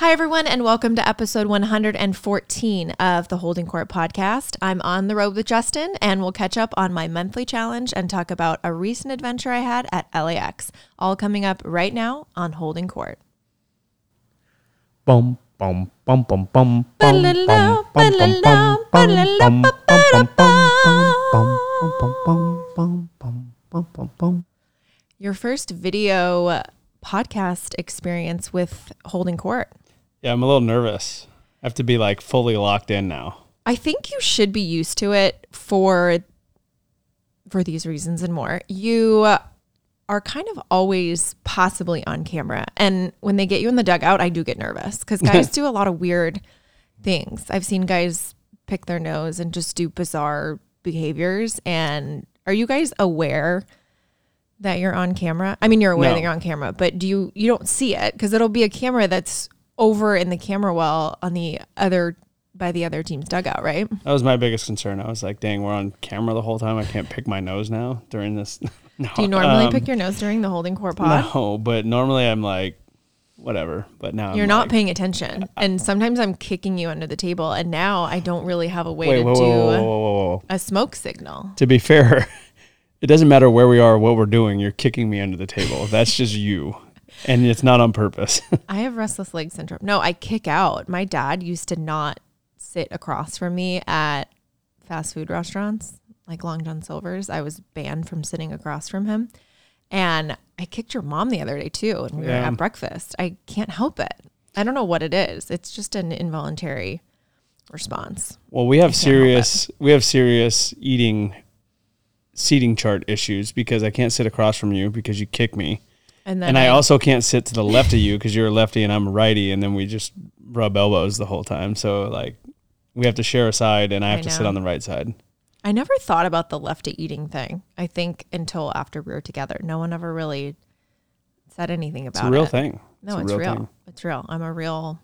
Hi, everyone, and welcome to episode 114 of the Holding Kourt podcast. I'm on the road with Justin, and we'll catch up on my monthly challenge and talk about a recent adventure I had at LAX. All coming up right now on Holding Kourt. Bum bum bum bum bum bum bum bum bum bum bum bum bum bum bum bum bum Your first video podcast experience with Holding Kourt. Yeah, I'm a little nervous. I have to be like fully locked in now. I think you should be used to it for for these reasons and more. You are kind of always possibly on camera. And when they get you in the dugout, I do get nervous because guys do a lot of weird things. I've seen guys pick their nose and just do bizarre behaviors. And are you guys aware that you're on camera? I mean, you're aware No. that you're on camera, but do you you don't see it because it'll be a camera that's over in the camera well on the other by the other team's dugout, right? That was my biggest concern. I was like, dang, we're on camera the whole time. I can't pick my nose now during this. no, Do you normally um, pick your nose during the holding Kourt pod? No, but normally I'm like, whatever. But now You're I'm not like, paying attention. And sometimes I'm kicking you under the table. And now I don't really have a way Wait, to whoa, do whoa, whoa. a smoke signal. To be fair, it doesn't matter where we are, what we're doing. You're kicking me under the table. That's just you, and it's not on purpose. I have restless leg syndrome. No, I kick out. My dad used to not sit across from me at fast food restaurants like Long John Silver's. I was banned from sitting across from him. And I kicked your mom the other day too. And we were Yeah. at breakfast. I can't help it. I don't know what it is. It's just an involuntary response. Well, we have can't help it. serious we have serious eating seating chart issues because I can't sit across from you because you kick me. And then And I also can't sit to the left of you because you're a lefty and I'm a righty and then we just rub elbows the whole time. So like we have to share a side and I have I to sit on the right side. I never thought about the lefty eating thing. I think until after we were together, no one ever really said anything about it. It's a real it. thing. No, a it's real. thing. It's real. I'm a real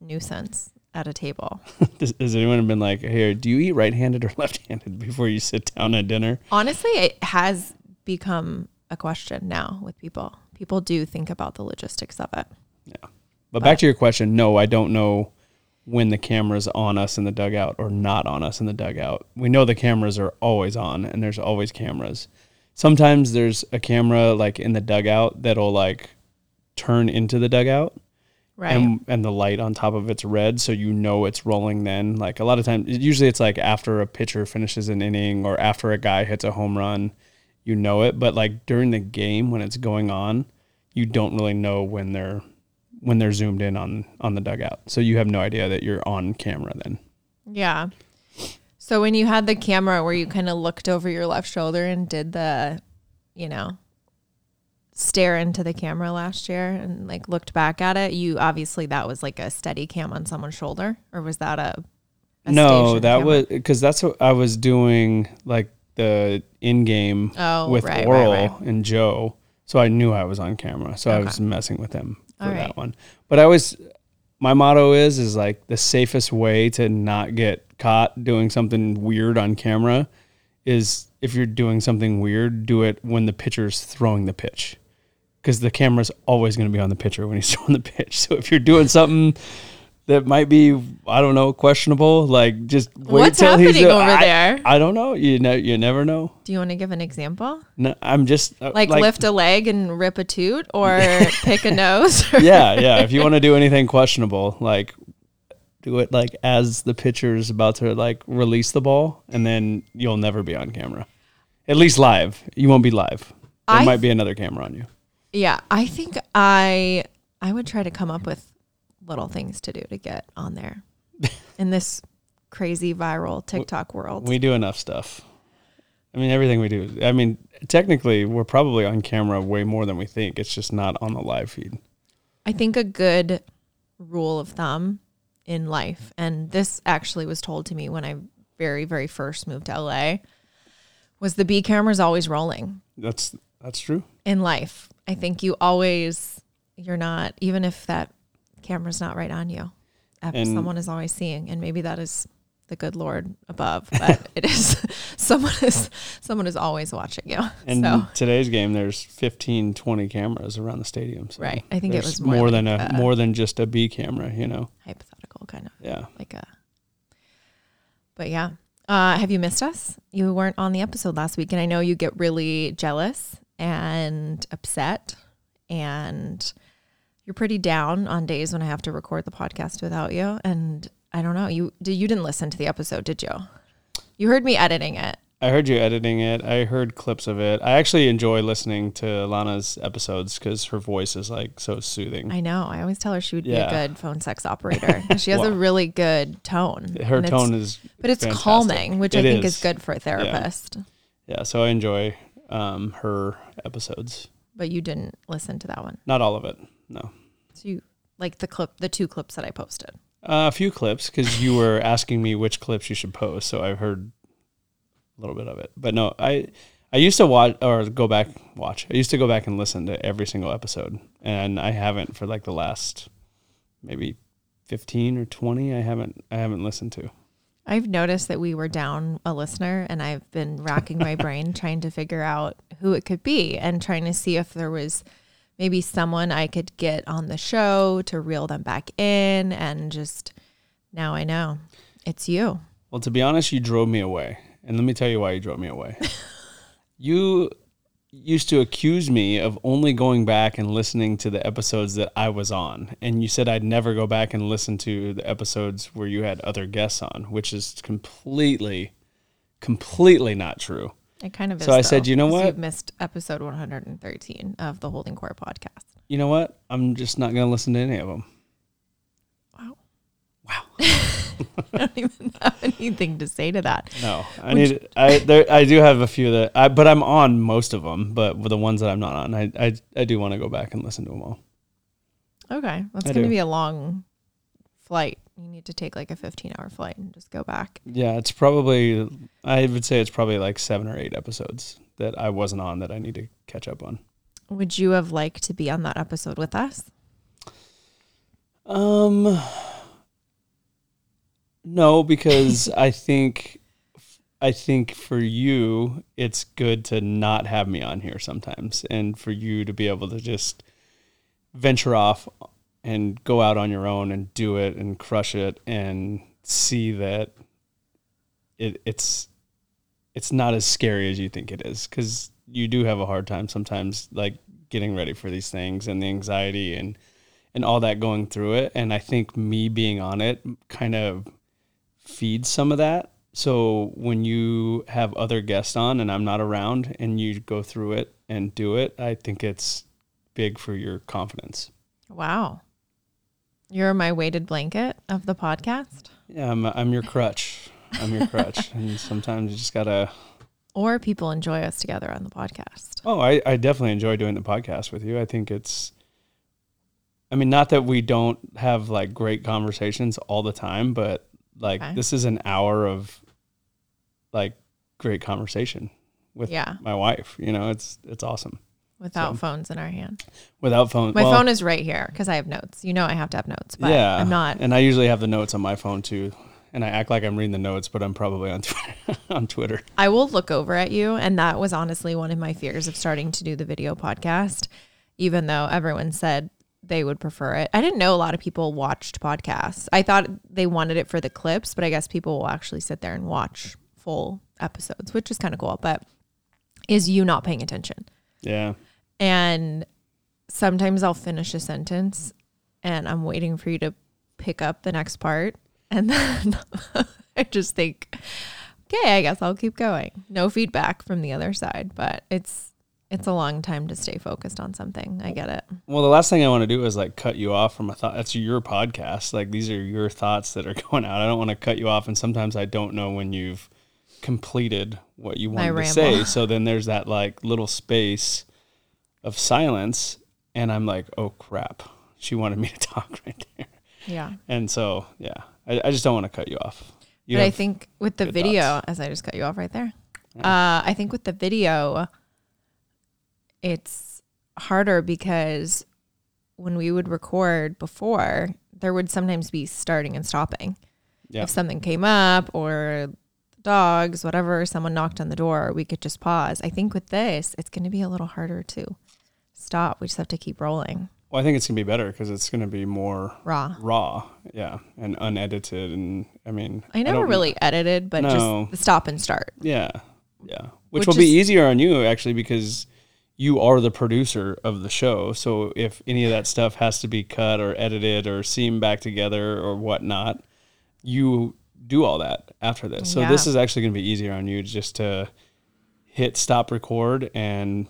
nuisance at a table. Does, has anyone been like, "Here, do you eat right-handed or left-handed before you sit down at dinner?" Honestly, it has become a question now with people. People do think about the logistics of it. Yeah. But back to your question, no, I don't know when the camera's on us in the dugout or not on us in the dugout. We know the cameras are always on and there's always cameras. Sometimes there's a camera like in the dugout that'll like turn into the dugout Right. and and the light on top of it's red so you know it's rolling then. Like a lot of times usually it's like after a pitcher finishes an inning or after a guy hits a home run, you know it, but like during the game when it's going on, you don't really know when they're when they're zoomed in on on the dugout. So you have no idea that you're on camera then. yeah. So when you had the camera where you kind of looked over your left shoulder and did the, you know, stare into the camera last year and like looked back at it, you obviously that was like a steady cam on someone's shoulder or was that a, a no, that camera? was because that's what I was doing like the in game Oh, with right, right, Orel right. and Joe. So I knew I was on camera. So I was messing with him for All that right. one. But I always my motto is is like the safest way to not get caught doing something weird on camera is if you're doing something weird, do it when the pitcher's throwing the pitch. Because the camera's always going to be on the pitcher when he's throwing the pitch. So if you're doing something that might be, I don't know, questionable, like just wait What's till he's happening over I- there? I don't know. You know, you never know. Do you want to give an example? No, I'm just uh, Like, lift a leg and rip a toot or pick a nose? yeah, yeah. If you want to do anything questionable, like do it like as the pitcher is about to like release the ball, and then you'll never be on camera. At least live. You won't be live. There I- might be another camera on you. Yeah, I think I I would try to come up with little things to do to get on there in this crazy viral TikTok world. We do enough stuff. I mean, everything we do. I mean, technically, we're probably on camera way more than we think. It's just not on the live feed. I think a good rule of thumb in life, and this actually was told to me when I very very first moved to LA, was the B camera's always rolling That's that's true. in life. I think you always you're not even if that camera's not right on you. And- someone is always seeing, and maybe that is the good Lord above, but it is someone is someone is always watching you. And so today's game, there's 15, 20 cameras around the stadium. So Right. I think it was more than like, a uh, more than just a B camera. You know. hypothetical kind of Yeah. like a. But yeah, uh, have you missed us? You weren't on the episode last week, and I know you get really jealous and upset, and you're pretty down on days when I have to record the podcast without you. And I don't know, you did you didn't listen to the episode, did you? You heard me editing it. I heard you editing it. I heard clips of it. I actually enjoy listening to Lana's episodes because her voice is like so soothing. I know. I always tell her she would be a good phone sex operator. She has a really good tone. Her tone is but it's fantastic. calming, which I think is. is good for a therapist. yeah. So I enjoy um, her episodes. But you didn't listen to that one. Not all of it. No. So you like the clip, the two clips that I posted. Uh, a few clips because you were asking me which clips you should post, so I've heard a little bit of it. But no, I I used to watch or go back watch. I used to go back and listen to every single episode, and I haven't for like the last maybe fifteen or twenty. I haven't I haven't listened to. I've noticed that we were down a listener, and I've been racking my brain trying to figure out who it could be and trying to see if there was maybe someone I could get on the show to reel them back in. And just now I know it's you. Well, to be honest, you drove me away, and let me tell you why you drove me away. you used to accuse me of only going back and listening to the episodes that I was on, and you said I'd never go back and listen to the episodes where you had other guests on, which is completely, completely not true. It kind of is. So I said, you know what? You've missed episode 113 of the Holding Kourt podcast. You know what? I'm just not going to listen to any of them. Wow. Wow. I don't even have anything to say to that. No, I need. I there. I do have a few that. I but I'm on most of them. But with the ones that I'm not on, I I, I do want to go back and listen to them all. Okay. That's going to be a long flight. You need to take like a 15 hour flight and just go back. Yeah, it's probably. I would say it's probably like seven or eight episodes that I wasn't on that I need to catch up on. Would you have liked to be on that episode with us? Um. No, because I think, I think for you, it's good to not have me on here sometimes, and for you to be able to just venture off and go out on your own and do it and crush it and see that it it's it's not as scary as you think it is. Because you do have a hard time sometimes like getting ready for these things and the anxiety and and all that going through it. And i think me being on it kind of feeds some of that. So when you have other guests on and i'm not around and you go through it and do it i think it's big for your confidence. Wow. You're my weighted blanket of the podcast. yeah i'm, I'm your crutch i'm your crutch and sometimes you just gotta Or people enjoy us together on the podcast. Oh, I, I definitely enjoy doing the podcast with you. I think it's, I mean, not that we don't have like great conversations all the time, but like Okay. this is an hour of like great conversation with Yeah. my wife. You know, it's it's awesome Without So- phones in our hand. without phone. My well, phone is right here because I have notes. You know I have to have notes, but yeah, I'm not. and I usually have the notes on my phone too, and I act like I'm reading the notes, but I'm probably on Twitter. on Twitter. I will look over at you. And that was honestly one of my fears of starting to do the video podcast, even though everyone said they would prefer it. I didn't know a lot of people watched podcasts. I thought they wanted it for the clips, but I guess people will actually sit there and watch full episodes, which is kind of cool. But is you not paying attention? Yeah, And sometimes I'll finish a sentence and I'm waiting for you to pick up the next part. And then I just think, okay, I guess I'll keep going. No feedback from the other side, but it's it's a long time to stay focused on something. I get it. Well, the last thing I want to do is like cut you off from a thought. That's your podcast. Like these are your thoughts that are going out. I don't want to cut you off, and sometimes I don't know when you've completed what you wanted to say. So then there's that like little space of silence, and I'm like, oh crap, she wanted me to talk right there. Yeah. And so yeah, I, I just don't want to cut you off. You but I think with the video, thoughts. as I just cut you off right there, uh, I think with the video, it's harder because when we would record before, there would sometimes be starting and stopping. Yeah. if something came up or dogs, whatever, someone knocked on the door, we could just pause. I think with this, it's going to be a little harder to stop. We just have to keep rolling Well, I think it's gonna be better because it's gonna be more raw. raw, yeah, and unedited. And I mean, I never don't- really edited, but No. just the stop and start. yeah, yeah, which, Which will be easier on you actually because you are the producer of the show. So if any of that stuff has to be cut or edited or seamed back together or whatnot, you do all that after this. So this is actually gonna be easier on you just to hit stop record and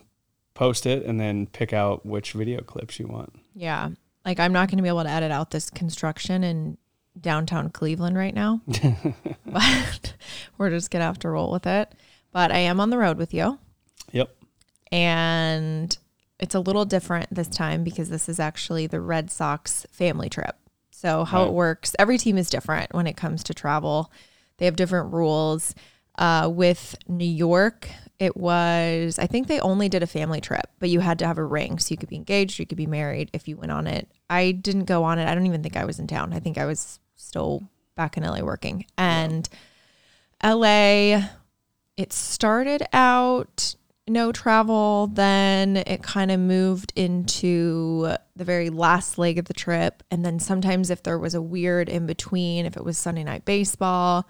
post it and then pick out which video clips you want. Yeah. Like I'm not going to be able to edit out this construction in downtown Cleveland right now. but we're just going to have to roll with it. But I am on the road with you Yep. and it's a little different this time because this is actually the Red Sox family trip. So how Right. it works, every team is different when it comes to travel. They have different rules. Uh, with New York, it was I think they only did a family trip, but you had to have a ring, so you could be engaged, you could be married if you went on it. I didn't go on it. I don't even think I was in town. I think I was still back in LA working. And LA, it started out no travel. Then it kind of moved into the very last leg of the trip. And then sometimes, if there was a weird in between, if it was Sunday night baseball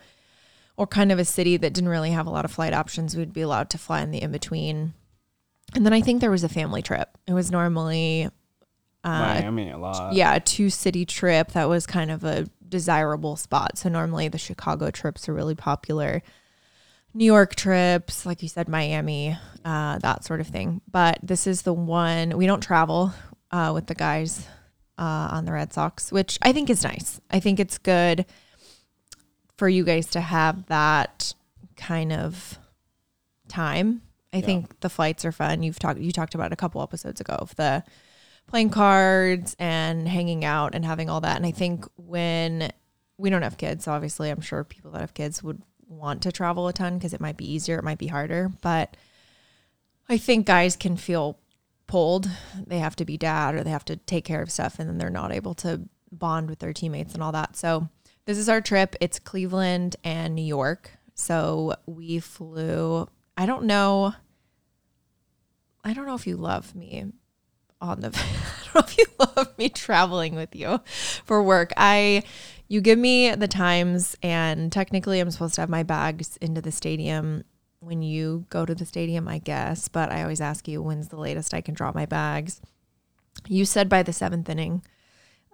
or kind of a city that didn't really have a lot of flight options, we'd be allowed to fly in the in between. And then I think there was a family trip. It was normally, uh, Miami a lot. yeah, a two city trip that was kind of a desirable spot. So normally the Chicago trips are really popular. New York trips, like you said, Miami, uh, that sort of thing. But this is the one we don't travel uh, with the guys uh, on the Red Sox, which I think is nice. I think it's good for you guys to have that kind of time. I think the flights are fun. You've talked you talked about a couple episodes ago of the playing cards and hanging out and having all that. And I think when we don't have kids, obviously I'm sure people that have kids would want to travel a ton because it might be easier, it might be harder. But I think guys can feel pulled. They have to be dad or they have to take care of stuff and then they're not able to bond with their teammates and all that. So this is our trip. It's Cleveland and New York. So we flew, I don't know. I don't know if you love me on the I don't know if you love me traveling with you for work. I you give me the times and technically I'm supposed to have my bags into the stadium when you go to the stadium, I guess, but I always ask you when's the latest I can drop my bags. You said by the 7th inning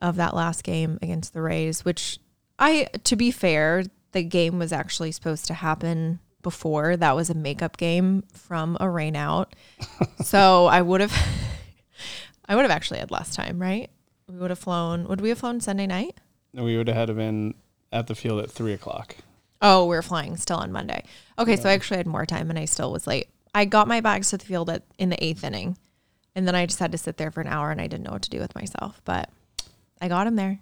of that last game against the Rays, which I to be fair, the game was actually supposed to happen before. That was a makeup game from a rainout. so I would have I would have actually had less time, right? We would have flown. Would we have flown Sunday night? No, We would have had to been at the field at three o'clock. Oh, we are flying still on Monday. Okay, so I actually had more time and I still was late. I got my bags to the field at, in the eighth inning, and then I just had to sit there for an hour and I didn't know what to do with myself. But I got him there.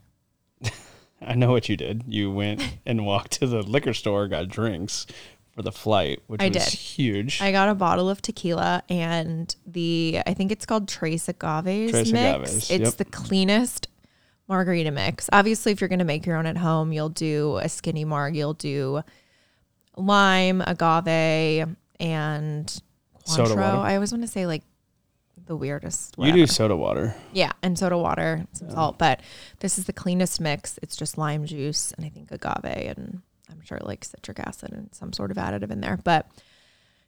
I know what you did. You went and walked to the liquor store, got drinks for the flight, which I was did. huge. I got a bottle of tequila and the I think it's called Tres Agaves Tres mix. Agaves, It's yep. the cleanest margarita mix. Obviously, if you're going to make your own at home, you'll do a skinny marg, you'll do lime, agave, and Soda Cointreau. I always want to say like the weirdest. you do soda water. Yeah, and soda water, some salt. But this is the cleanest mix. It's just lime juice and I think agave and I'm sure like citric acid and some sort of additive in there. But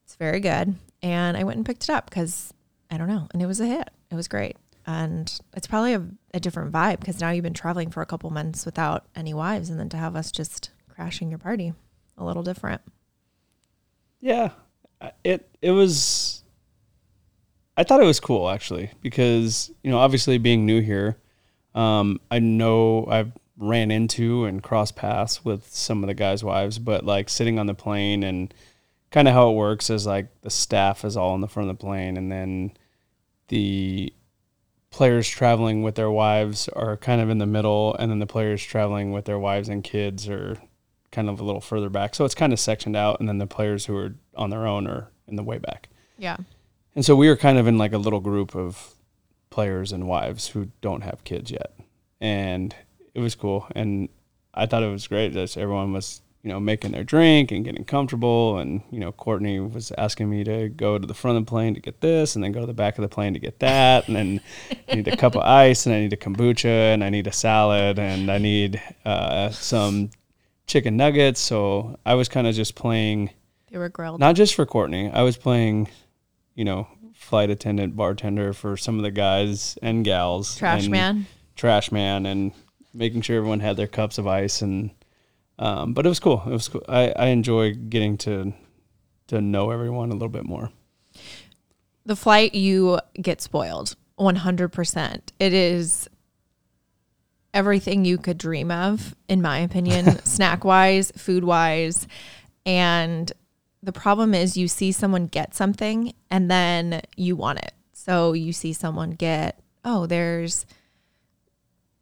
it's very good. And I went and picked it up because I don't know. And it was a hit. It was great. And it's probably a, a different vibe because now you've been traveling for a couple months without any wives. And then to have us just crashing your party, a little different. Yeah, it it was. I thought it was cool actually because you know obviously being new here, um, I know I've ran into and crossed paths with some of the guys' wives, but like sitting on the plane and kind of how it works is like the staff is all in the front of the plane and then the players traveling with their wives are kind of in the middle and then the players traveling with their wives and kids are kind of a little further back. So it's kind of sectioned out, and then the players who are on their own are in the way back. Yeah. And so we were kind of in like a little group of players and wives who don't have kids yet. And it was cool. And I thought it was great. Just everyone was, you know, making their drink and getting comfortable. And, you know, Kourtney was asking me to go to the front of the plane to get this and then go to the back of the plane to get that. And then I need a cup of ice and I need a kombucha and I need a salad and I need uh, some chicken nuggets. So I was kind of just playing, They were grilled. not just for Kourtney, I was playing, you know, flight attendant, bartender for some of the guys and gals. Trash and man. trash man and making sure everyone had their cups of ice and um, but it was cool. It was cool. I, I enjoy getting to to know everyone a little bit more. The flight, you get spoiled 100%. It is everything you could dream of, in my opinion, snack wise, food wise. And the problem is you see someone get something and then you want it. So you see someone get, oh, there's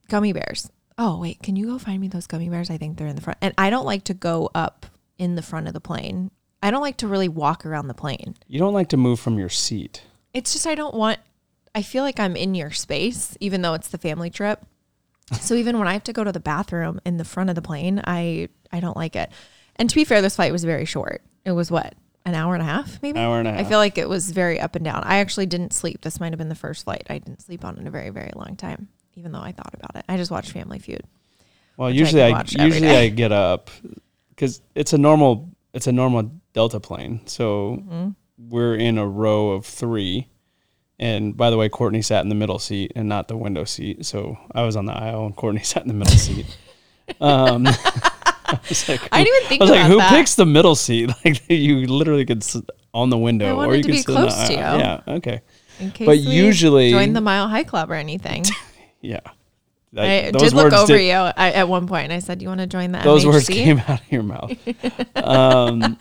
gummy bears. Oh, wait, can you go find me those gummy bears? I think they're in the front. And I don't like to go up in the front of the plane. I don't like to really walk around the plane. You don't like to move from your seat. It's just I don't want I feel like I'm in your space even though it's the family trip. So even when I have to go to the bathroom in the front of the plane, I I don't like it. And to be fair, this flight was very short. It was what? An hour and a half, maybe? An hour and a half. I feel like it was very up and down. I actually didn't sleep. This might have been the first flight I didn't sleep on in a very, very long time, even though I thought about it. I just watched Family Feud. Well, Which I usually I, usually. I get up because it's a normal it's a normal Delta plane. So Mm-hmm. we're in a row of three. And by the way, Kourtney sat in the middle seat and not the window seat. So I was on the aisle and Kourtney sat in the middle seat. Um, was like, I didn't even think I was like, who that. picks the middle seat? Like you literally could sit on the window, I or you could sit in the to aisle. you. Yeah, okay, In case But usually- join the Mile High Club or anything. yeah. I That- did look over did- you I, at one and I said, "Do "You want to join the Those MHC?" words came out of your mouth. um,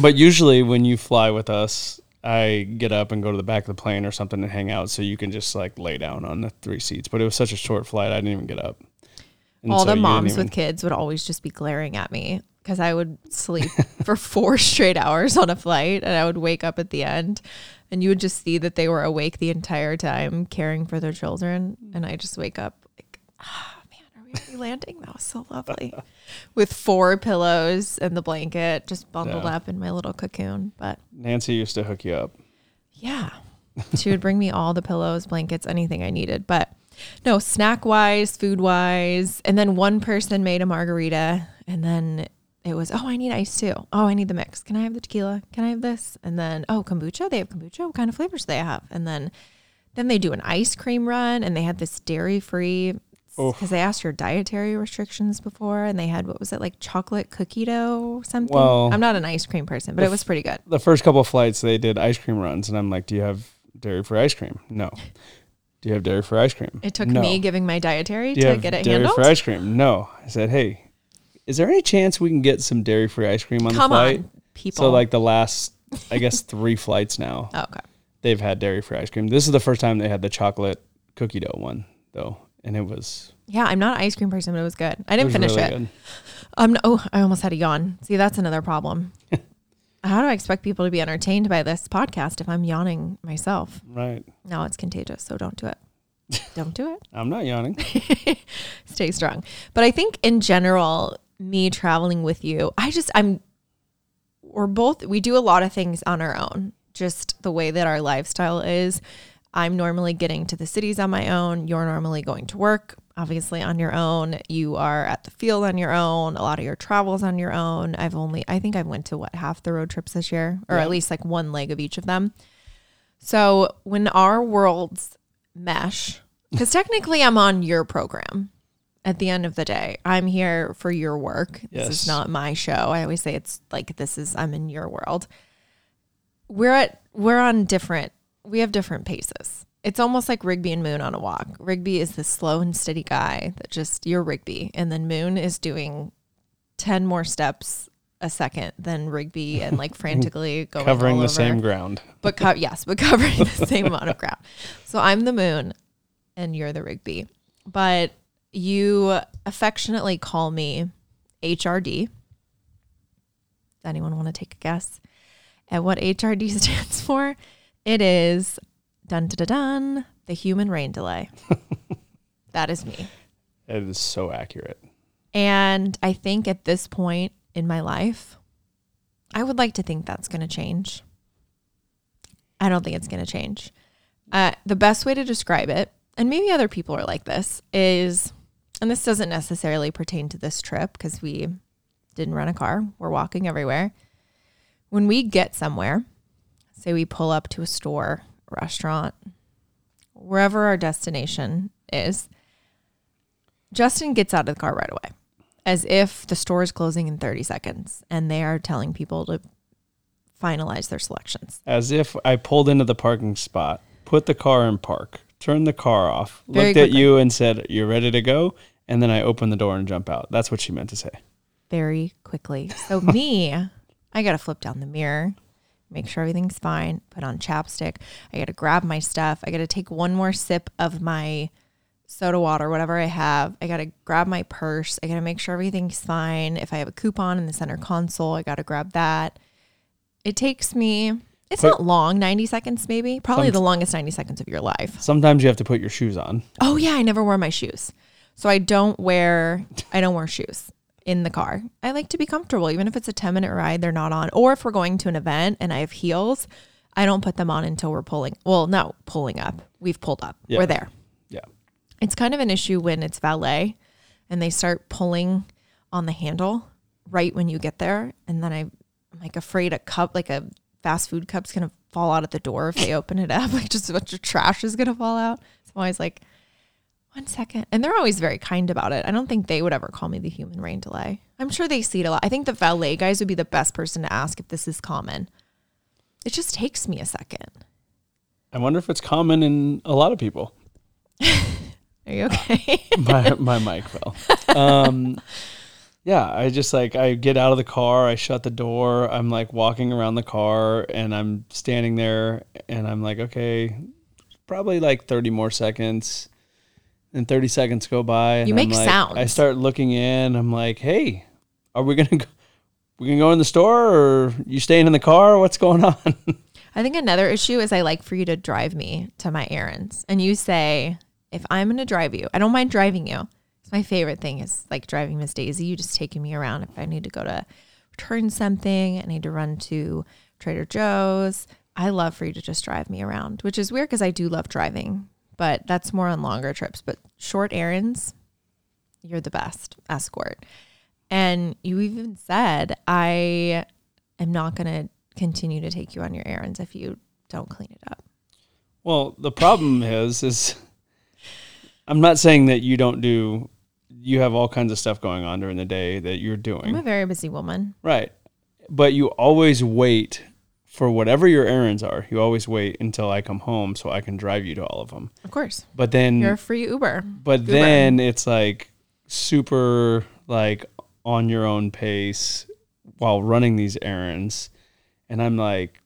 but usually, when you fly with us, I get up and go to the back of the plane or something and hang out, so you can just like lay down on the three seats. But it was such a short flight, I didn't even get up. And All so the moms even- with kids would always just be glaring at me because I would sleep for four straight hours on a flight and I would wake up at the end and you would just see that they were awake the entire time caring for their children. And I just wake up like, ah, man, are we landing? That was so lovely. With four pillows and the blanket just bundled Yeah. up in my little cocoon. But Nancy used to hook you up. yeah. She would bring me all the pillows, blankets, anything I needed. But no, snack wise, food wise. And then one person made a margarita. And then it was, oh, I need ice too. Oh, I need the mix. Can I have the tequila? Can I have this? And then, oh, kombucha. They have kombucha. What kind of flavors do they have? And then, then they do an ice cream run and they had this dairy free because they asked your dietary restrictions before and they had, what was it, like chocolate cookie dough something? Well, I'm not an ice cream person, but it was pretty good. The first couple of flights, they did ice cream runs, and I'm like, "Do you have dairy free ice cream?" No. Do you have dairy free ice cream? It took No. me giving my dietary to get it dairy handled. free ice cream? No. I said, "Hey, is there any chance we can get some dairy free ice cream on Come the flight?" on, people. So like the last, I guess three flights now, Oh, okay. they've had dairy free ice cream. This is the first time they had the chocolate cookie dough one though, and it was Yeah, I'm not an ice cream person, but it was good. I didn't was finish really it. good. Um, oh, I almost had a yawn. See, that's another problem. How do I expect people to be entertained by this podcast if I'm yawning myself? Right. No, it's contagious, so don't do it. Don't do it. I'm not yawning. Stay strong. But I think in general, me traveling with you, I just I'm we're both we do a lot of things on our own. Just the way that our lifestyle is. I'm normally getting to the cities on my own. You're normally going to work, obviously on your own. You are at the field on your own. A lot of your travels on your own. I've only I think I went to what half the road trips this year, or Yeah. at least like one leg of each of them. So when our worlds mesh, because technically I'm on your program at the end of the day. I'm here for your work. This is not my show. I always say it's like this is I'm in your world. We're at we're on different we have different paces. It's almost like Rigby and Moon on a walk. Rigby is the slow and steady guy that just you're Rigby, and then Moon is doing ten more steps a second than Rigby and like frantically going Covering the over same ground. but co- yes, but covering the same amount of ground. So I'm the moon and you're the Rigby. But you affectionately call me HRD. Does anyone want to take a guess at what HRD stands for? It is dun dun dun, dun the human rain delay. that is me. It is so accurate. And I think at this point in my life, I would like to think that's going to change. I don't think it's going to change. Uh, the best way to describe it, and maybe other people are like this, is, and this doesn't necessarily pertain to this trip because we didn't rent a car, we're walking everywhere. When we get somewhere, say we pull up to a store, restaurant, wherever our destination is, Justin gets out of the car right away as if the store is closing in 30 seconds and they are telling people to finalize their selections. As if I pulled into the parking spot, put the car in park, turned the car off, Very looked at you and said, "You're ready to go." And then I opened the door and jump out. That's what she meant to say. very quickly. So me, I got to flip down the mirror, make sure everything's fine, put on chapstick. I got to grab my stuff. I got to take one more sip of my soda water, whatever I have. I got to grab my purse. I got to make sure everything's fine. If I have a coupon in the center console, I got to grab that. It takes me it's Quick- not long, 90 seconds maybe. Probably Some- the longest 90 seconds of your life. Sometimes you have to put your shoes on. Oh yeah, I never wear my shoes. So I don't wear I don't wear shoes in the car. I like to be comfortable even if it's a 10 minute ride they're not on or if we're going to an event and I have heels, I don't put them on until we're pulling. Well, no, pulling up. We've pulled up. Yeah. We're there. Yeah. It's kind of an issue when it's valet and they start pulling on the handle right when you get there and then I, I'm like afraid a cup like a fast food cup's going to fall out at the door if they open it up like just a bunch of trash is going to fall out. So I'm always like one second. And they're always very kind about it. I don't think they would ever call me the human rain delay. I'm sure they see it a lot. I think the valet guys would be the best person to ask if this is common. It just takes me a second. I wonder if it's common in a lot of people. Are you okay? my my mic fell. Um, yeah, I just like I get out of the car, I shut the door, I'm like walking around the car, and I'm standing there, and I'm like, okay, probably like 30 more seconds, and 30 seconds go by. And You make like, sounds. I start looking in. I'm like, hey, are we gonna go? We gonna go in the store, or you staying in the car? What's going on? I think another issue is I like for you to drive me to my errands. And you say, if I'm going to drive you, I don't mind driving you. It's my favorite thing is like driving Miss Daisy. You just taking me around. If I need to go to return something, I need to run to Trader Joe's. I love for you to just drive me around, which is weird because I do love driving, but that's more on longer trips. But short errands, you're the best escort. And you even said, I am not going to continue to take you on your errands if you don't clean it up. Well, the problem is, is I'm not saying that you don't do. You have all kinds of stuff going on during the day that you're doing. I'm a very busy woman. right? But you always wait for whatever your errands are. You always wait until I come home so I can drive you to all of them. Of course. But then, You're a free Uber. but Uber. then it's like super like on your own pace while running these errands, and I'm like,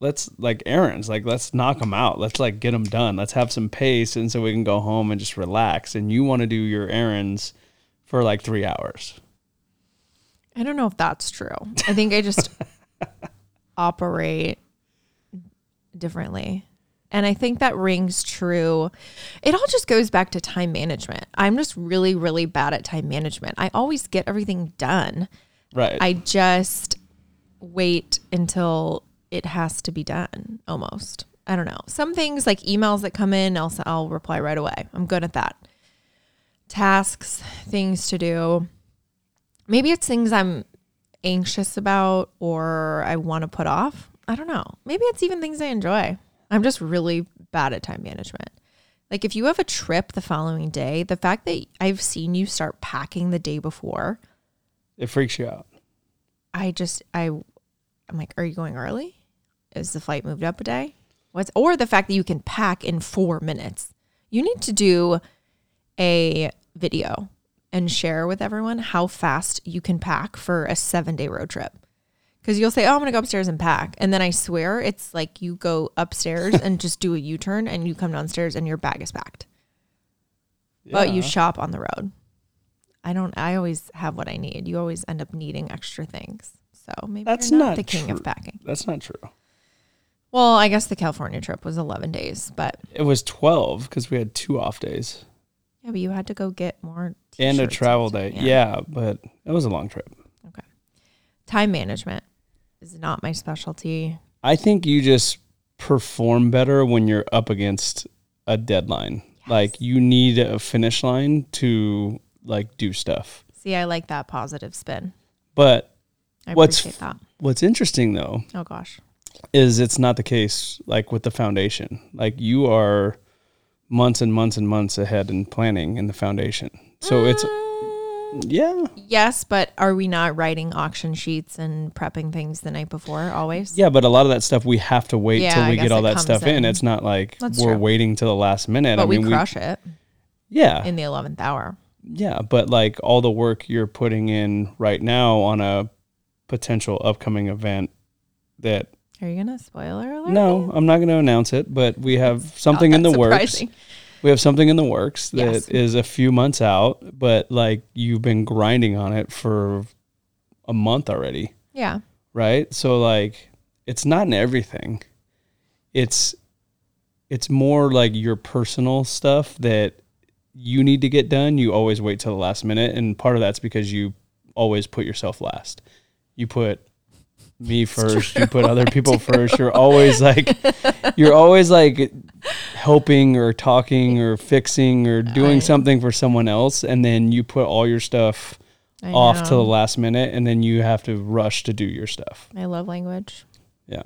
let's like errands, like let's knock them out. Let's like get them done. Let's have some pace, and so we can go home and just relax. And you want to do your errands for like three hours. I don't know if that's true. I think I just operate differently. And I think that rings true. It all just goes back to time management. I'm just really, really bad at time management. I always get everything done. Right. I just wait until it has to be done almost. I don't know. Some things like emails that come in, I'll, I'll reply right away. I'm good at that. Tasks, things to do. Maybe it's things I'm anxious about or I want to put off. I don't know. Maybe it's even things I enjoy. I'm just really bad at time management. Like if you have a trip the following day, the fact that I've seen you start packing the day before, it freaks you out. I just I I'm like, are you going early? Is the flight moved up a day? What's or the fact that you can pack in four minutes? You need to do a video and share with everyone how fast you can pack for a seven day road trip. Because you'll say, Oh, I'm gonna go upstairs and pack. And then I swear it's like you go upstairs and just do a U turn and you come downstairs and your bag is packed. But you shop on the road. I don't I always have what I need. You always end up needing extra things. So maybe That's not, not the king true. of packing. That's not true. Well, I guess the California trip was 11 days, but It was twelve because we had two off days. Yeah, Yeah, but you had to go get more and a travel day. Yeah. but it was a long trip. Okay. Time management is not my specialty. I think you just perform better when you're up against a deadline. Like you need a finish line to like do stuff. See, I like that positive spin. But I What's appreciate that. what's interesting though Oh gosh. is it's not the case like with the foundation. Like you are months and months and months ahead in planning in the foundation. So it's Mm, yeah. yes, but are we not writing auction sheets and prepping things the night before always? Yeah, but a lot of that stuff we have to wait Yeah, till I we guess get all it that comes stuff in. in. It's not like That's we're true. waiting till the last minute. But I mean, we crush it yeah, in the eleventh hour. yeah, but like all the work you're putting in right now on a potential upcoming event that Are you gonna spoiler alert? no, I'm not going to announce it, but we have something in the works. We have something in the works that is Yes. a few months out, but like you've been grinding on it for a month already, Yeah. right? So like it's not in everything. It's it's more like your personal stuff that you need to get done. You always wait till the last minute and part of that's because you always put yourself last. You put me first, you put other people first. You're always like you're always like helping or talking or fixing or doing I- something for someone else and then you put all your stuff I off to the last minute and then you have to rush to do your stuff. My love language Yeah.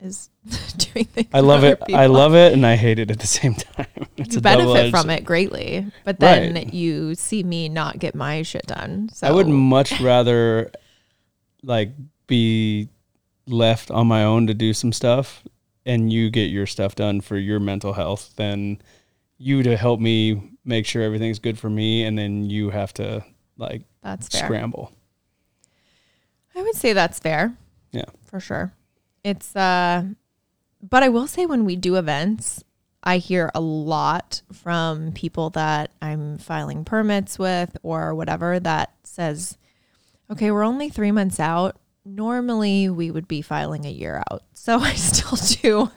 is doing things. I love it. I love it and I hate it at the same time. It's you a benefit from it greatly, but then Right. you see me not get my shit done. So I would much rather like be left on my own to do some stuff and you get your stuff done for your mental health than you to help me make sure everything's good for me and then you have to like that's fair. scramble. I would say that's fair. Yeah. For sure. It's uh but I will say when we do events, I hear a lot from people that I'm filing permits with or whatever that says, okay, we're only three months out. Normally we would be filing a year out. So I still do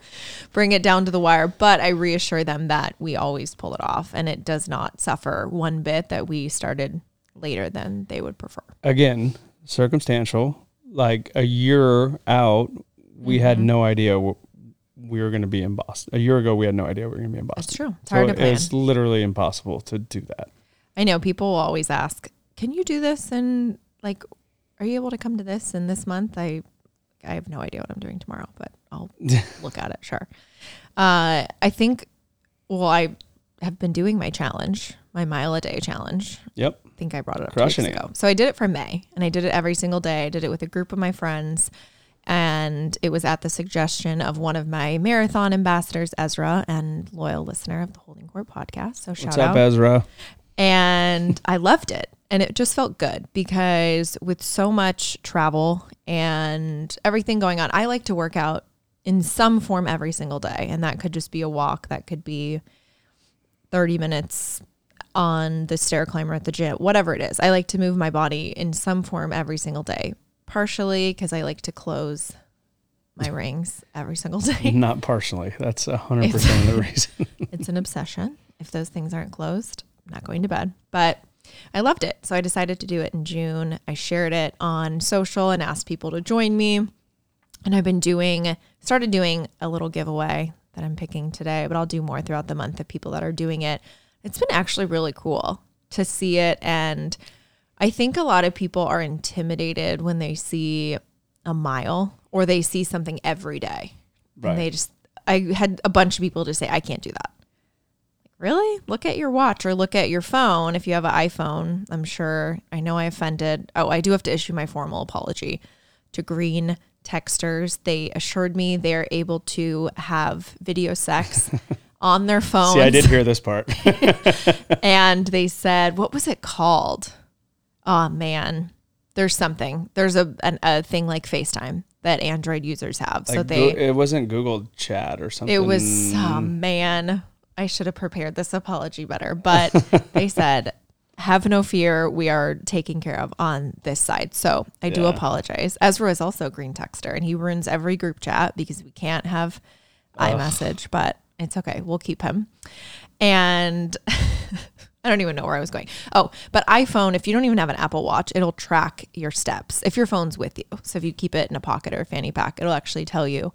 bring it down to the wire, but I reassure them that we always pull it off and it does not suffer one bit that we started later than they would prefer. Again, circumstantial. Like a year out, we had Mm-hmm. no idea we were going to be in Boston. A year ago, we had no idea we were going to be in Boston. That's true. It's So hard to plan. it's literally impossible to do that. I know people will always ask, "Can you do this?" And like, "Are you able to come to this in this month?" I, I have no idea what I'm doing tomorrow, but I'll look at it. Sure. Uh, I think. Well, I have been doing my challenge, my mile a day challenge. Yep. I think I brought it up Crushing two weeks it. ago. So I did it for May, and I did it every single day. I did it with a group of my friends, and it was at the suggestion of one of my marathon ambassadors, Ezra, and loyal listener of the Holding Kourt podcast. So shout What's out up, Ezra? And I loved it. And it just felt good because with so much travel and everything going on, I like to work out in some form every single day. And that could just be a walk, that could be 30 minutes on the stair climber at the gym, whatever it is. I like to move my body in some form every single day, partially because I like to close my rings every single day. Not partially. That's a hundred percent of the reason. it's an obsession. If those things aren't closed, not going to bed. But I loved it. So I decided to do it in June. I shared it on social and asked people to join me. And I've been doing, started doing a little giveaway that I'm picking today, but I'll do more throughout the month of people that are doing it. It's been actually really cool to see it. And I think a lot of people are intimidated when they see a mile or they see something every day. Right. And they just, I had a bunch of people just say, I can't do that. Really? Look at your watch or look at your phone. If you have an iPhone, I'm sure I know I offended. Oh, I do have to issue my formal apology to Green Texters. They assured me they're able to have video sex on their phone. See, I did hear this part. And they said, what was it called? Oh, man. There's something. There's a, an, a thing like FaceTime that Android users have. so they, Goo- it wasn't Google Chat or something. It was, oh man, I should have prepared this apology better. But they said, have no fear. We are taken care of on this side. So I do Yeah. apologize. Ezra is also a green texter and he ruins every group chat because we can't have iMessage, but it's okay. We'll keep him. And I don't even know where I was going. Oh, but iPhone, if you don't even have an Apple Watch, it'll track your steps if your phone's with you. So if you keep it in a pocket or a fanny pack, it'll actually tell you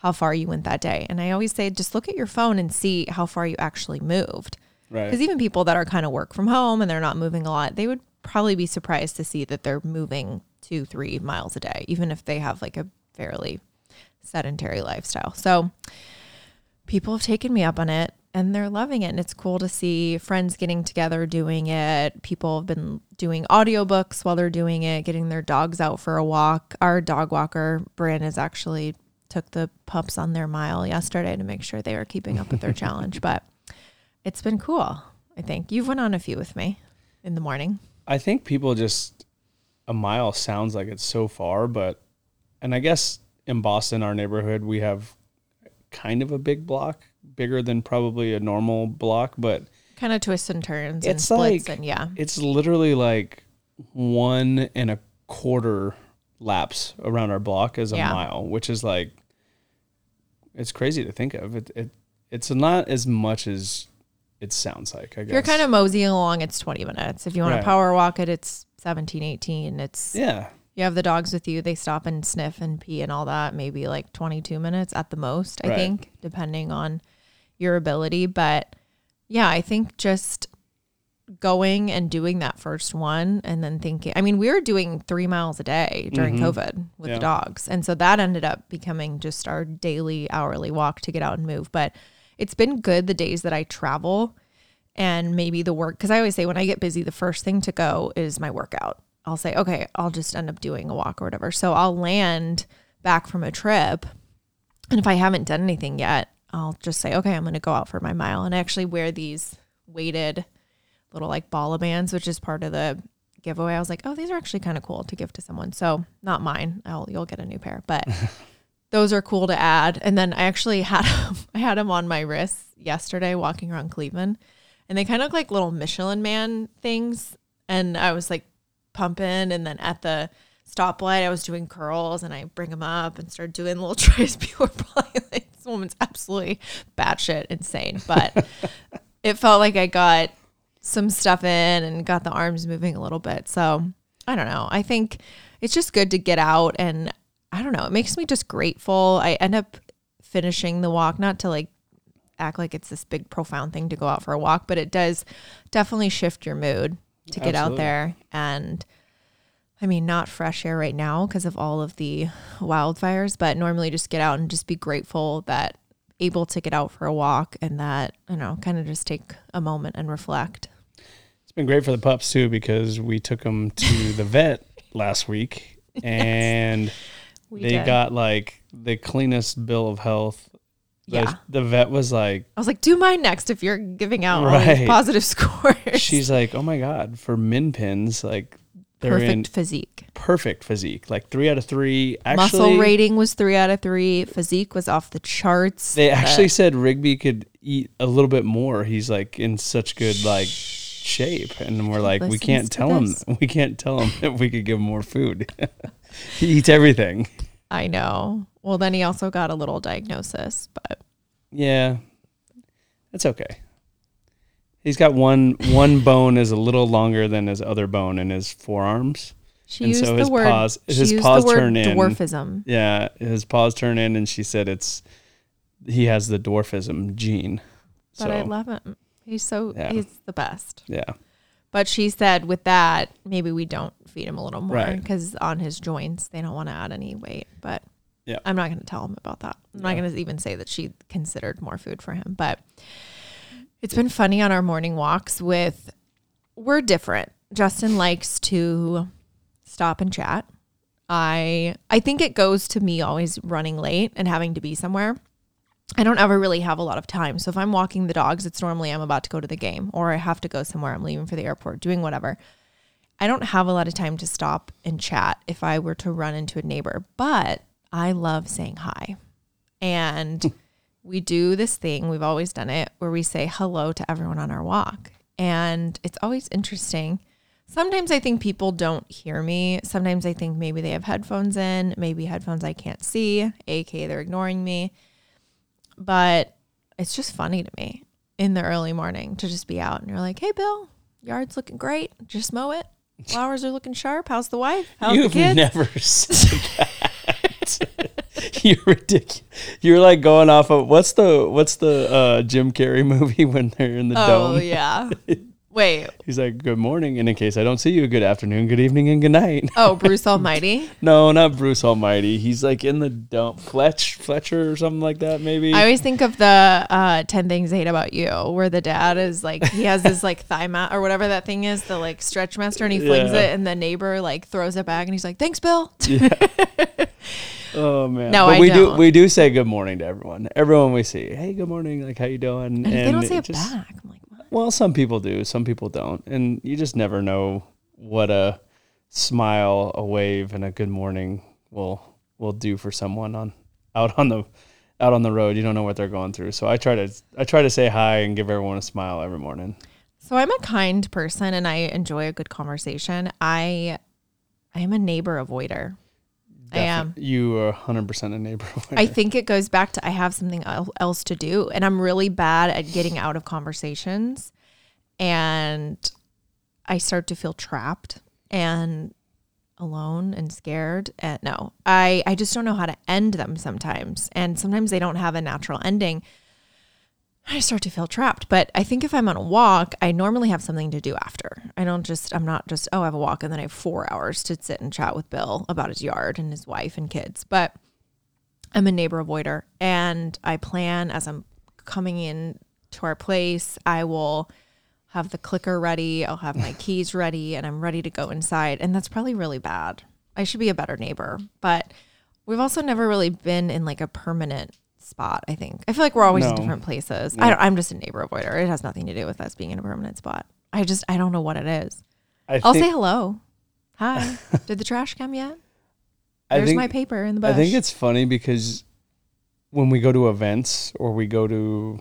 how far you went that day. And I always say, just look at your phone and see how far you actually moved. Right. Because even people that are kind of work from home and they're not moving a lot, they would probably be surprised to see that they're moving two, three miles a day, even if they have like a fairly sedentary lifestyle. So people have taken me up on it and they're loving it. And it's cool to see friends getting together doing it. People have been doing audiobooks while they're doing it, getting their dogs out for a walk. Our dog walker, Bryn, is actually took the pups on their mile yesterday to make sure they were keeping up with their challenge. But it's been cool. I think you've went on a few with me in the morning. I think people just a mile sounds like it's so far, but and I guess in Boston, our neighborhood, we have kind of a big block, bigger than probably a normal block, but Kind of twists and turns and It's splits like- and yeah. it's literally like one and a quarter laps around our block is a Yeah. mile, which is like it's crazy to think of. It, it it's not as much as it sounds like. I guess If you're kind of moseying along, it's 20 minutes. If you want Right. to power walk it, it's 17, 18. It's yeah, you have the dogs with you, they stop and sniff and pee and all that, maybe like 22 minutes at the most, I Right. think, depending on your ability. But yeah, I think just going and doing that first one and then thinking, I mean, we were doing three miles a day during Mhm. COVID with Yeah. the dogs. And so that ended up becoming just our daily, hourly walk to get out and move. But it's been good the days that I travel and maybe the work because I always say when I get busy, the first thing to go is my workout. I'll say, okay, I'll just end up doing a walk or whatever. So I'll land back from a trip. And if I haven't done anything yet, I'll just say, okay, I'm going to go out for my mile. And I actually wear these weighted little like Bala bands, which is part of the giveaway. I was like, oh, these are actually kind of cool to give to someone. So not mine. I'll, you'll get a new pair, but those are cool to add. And then I actually had them, I had them on my wrists yesterday walking around Cleveland, and they kind of look like little Michelin Man things. And I was like pumping, and then at the stoplight, I was doing curls, and I bring them up and start doing little tries. People were probably like, "This woman's absolutely batshit insane," but it felt like I got some stuff in and got the arms moving a little bit. So I don't know. I think it's just good to get out and I don't know. It makes me just grateful. I end up finishing the walk, not to like act like it's this big profound thing to go out for a walk, but it does definitely shift your mood to get out there and I mean, not fresh air right now because of all of the wildfires, but normally just get out and just be grateful that able to get out for a walk and that, you know, kind of just take a moment and reflect. it's been great for the pups too because we took them to the vet last week and We they did. got like the cleanest bill of health. The- Yeah. the vet was like, I was like, do mine next if you're giving out Right. positive scores. she's like, oh my god, for min pins, like they're perfect physique. perfect physique, like three out of three. Actually, Muscle rating was three out of three. Physique was off the charts. They The- actually said Rigby could eat a little bit more. He's like in such good like shape, and we're like, we can't tell him. this. We can't tell him that we could give him more food. he eats everything. I know. Well, then he also got a little diagnosis, but Yeah, that's okay. He's got one one bone is a little longer than his other bone in his forearms. she And used so the his word. paws- she his used paws the word turn in. dwarfism. Yeah, his paws turn in, and she said it's he has the dwarfism gene. But so I love him. He's so Yeah. he's the best. yeah, But she said with that, maybe we don't feed him a little more Right. because on his joints they don't want to add any weight. But Yeah. I'm not going to tell him about that. I'm not going to even say that she considered more food for him. But it's been funny on our morning walks with we're different. Justin likes to stop and chat. I I think it goes to me always running late and having to be somewhere. I don't ever really have a lot of time. So if I'm walking the dogs, it's normally I'm about to go to the game or I have to go somewhere. I'm leaving for the airport, doing whatever. I don't have a lot of time to stop and chat if I were to run into a neighbor, but I love saying hi. And we do this thing, we've always done it, where we say hello to everyone on our walk. And it's always interesting. Sometimes I think people don't hear me. Sometimes I think maybe they have headphones in, maybe headphones I can't see, aka they're ignoring me. But it's just funny to me. in the early morning to just be out and you're like, hey, Bill, yard's looking great. Just mow it. Flowers are looking sharp. How's the wife? How's You've the kids? never said that. You're ridiculous. You're like going off of what's the what's the uh, Jim Carrey movie when they're in the oh, dome? yeah. Wait. He's like, "Good morning," and in case I don't see you, good afternoon, good evening, and good night. Oh, Bruce Almighty. no, not Bruce Almighty. He's like in the dome, Fletch Fletcher or something like that, maybe. I always think of the uh, 10 Things I Hate About You, where the dad is like, he has this like thigh mat or whatever that thing is, the like stretch master, and he flings Yeah. it, and the neighbor like throws it back, and he's like, thanks, Bill. Oh man, No, but I we do don't. we do say good morning to everyone. Everyone we see, hey, good morning, like how you doing? And, they don't say it just- back. I'm like, what? Well, some people do, some people don't, and you just never know what a smile, a wave, and a good morning will will do for someone on out on the out on the road. You don't know what they're going through, so I try to I try to say hi and give everyone a smile every morning. So I'm a kind person and I enjoy a good conversation. I I am a neighbor avoider. I am. You are 100 percent a neighbor. I think it goes back to I have something else to do, and I'm really bad at getting out of conversations, and I start to feel trapped and alone and scared. And no, I I just don't know how to end them sometimes, and sometimes they don't have a natural ending. I start to feel trapped. But I think if I'm on a walk, I normally have something to do after. I don't just, I'm not just, oh, I have a walk and then I have four hours to sit and chat with Bill about his yard and his wife and kids. But I'm a neighbor avoider and I plan as I'm coming in to our place, I will have the clicker ready, I'll have my keys ready, and I'm ready to go inside. And that's probably really bad. I should be a better neighbor. But we've also never really been in like a permanent spot, I think. I feel like we're always in No. different places. I don't, I'm just a neighbor avoider. It has nothing to do with us being in a permanent spot. I just, I don't know what it is. I I'll say hello. Hi. Did the trash come yet? I There's think, my paper in the bush. I think it's funny because when we go to events or we go to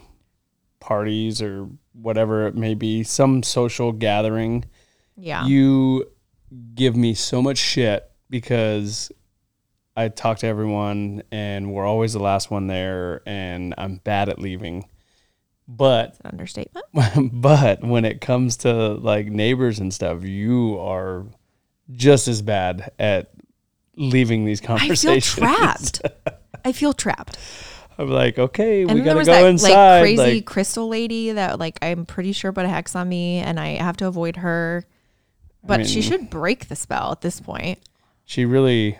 parties or whatever it may be, some social gathering, yeah. you give me so much shit because I talk to everyone and we're always the last one there and I'm bad at leaving. But an understatement. but when it comes to like neighbors and stuff, you are just as bad at leaving these conversations. I feel trapped. I feel trapped. I'm like, okay, And we gotta go that inside. like crazy like, crystal lady that like I'm pretty sure put a hex on me and I have to avoid her. But she mean- should break the spell at this point. she really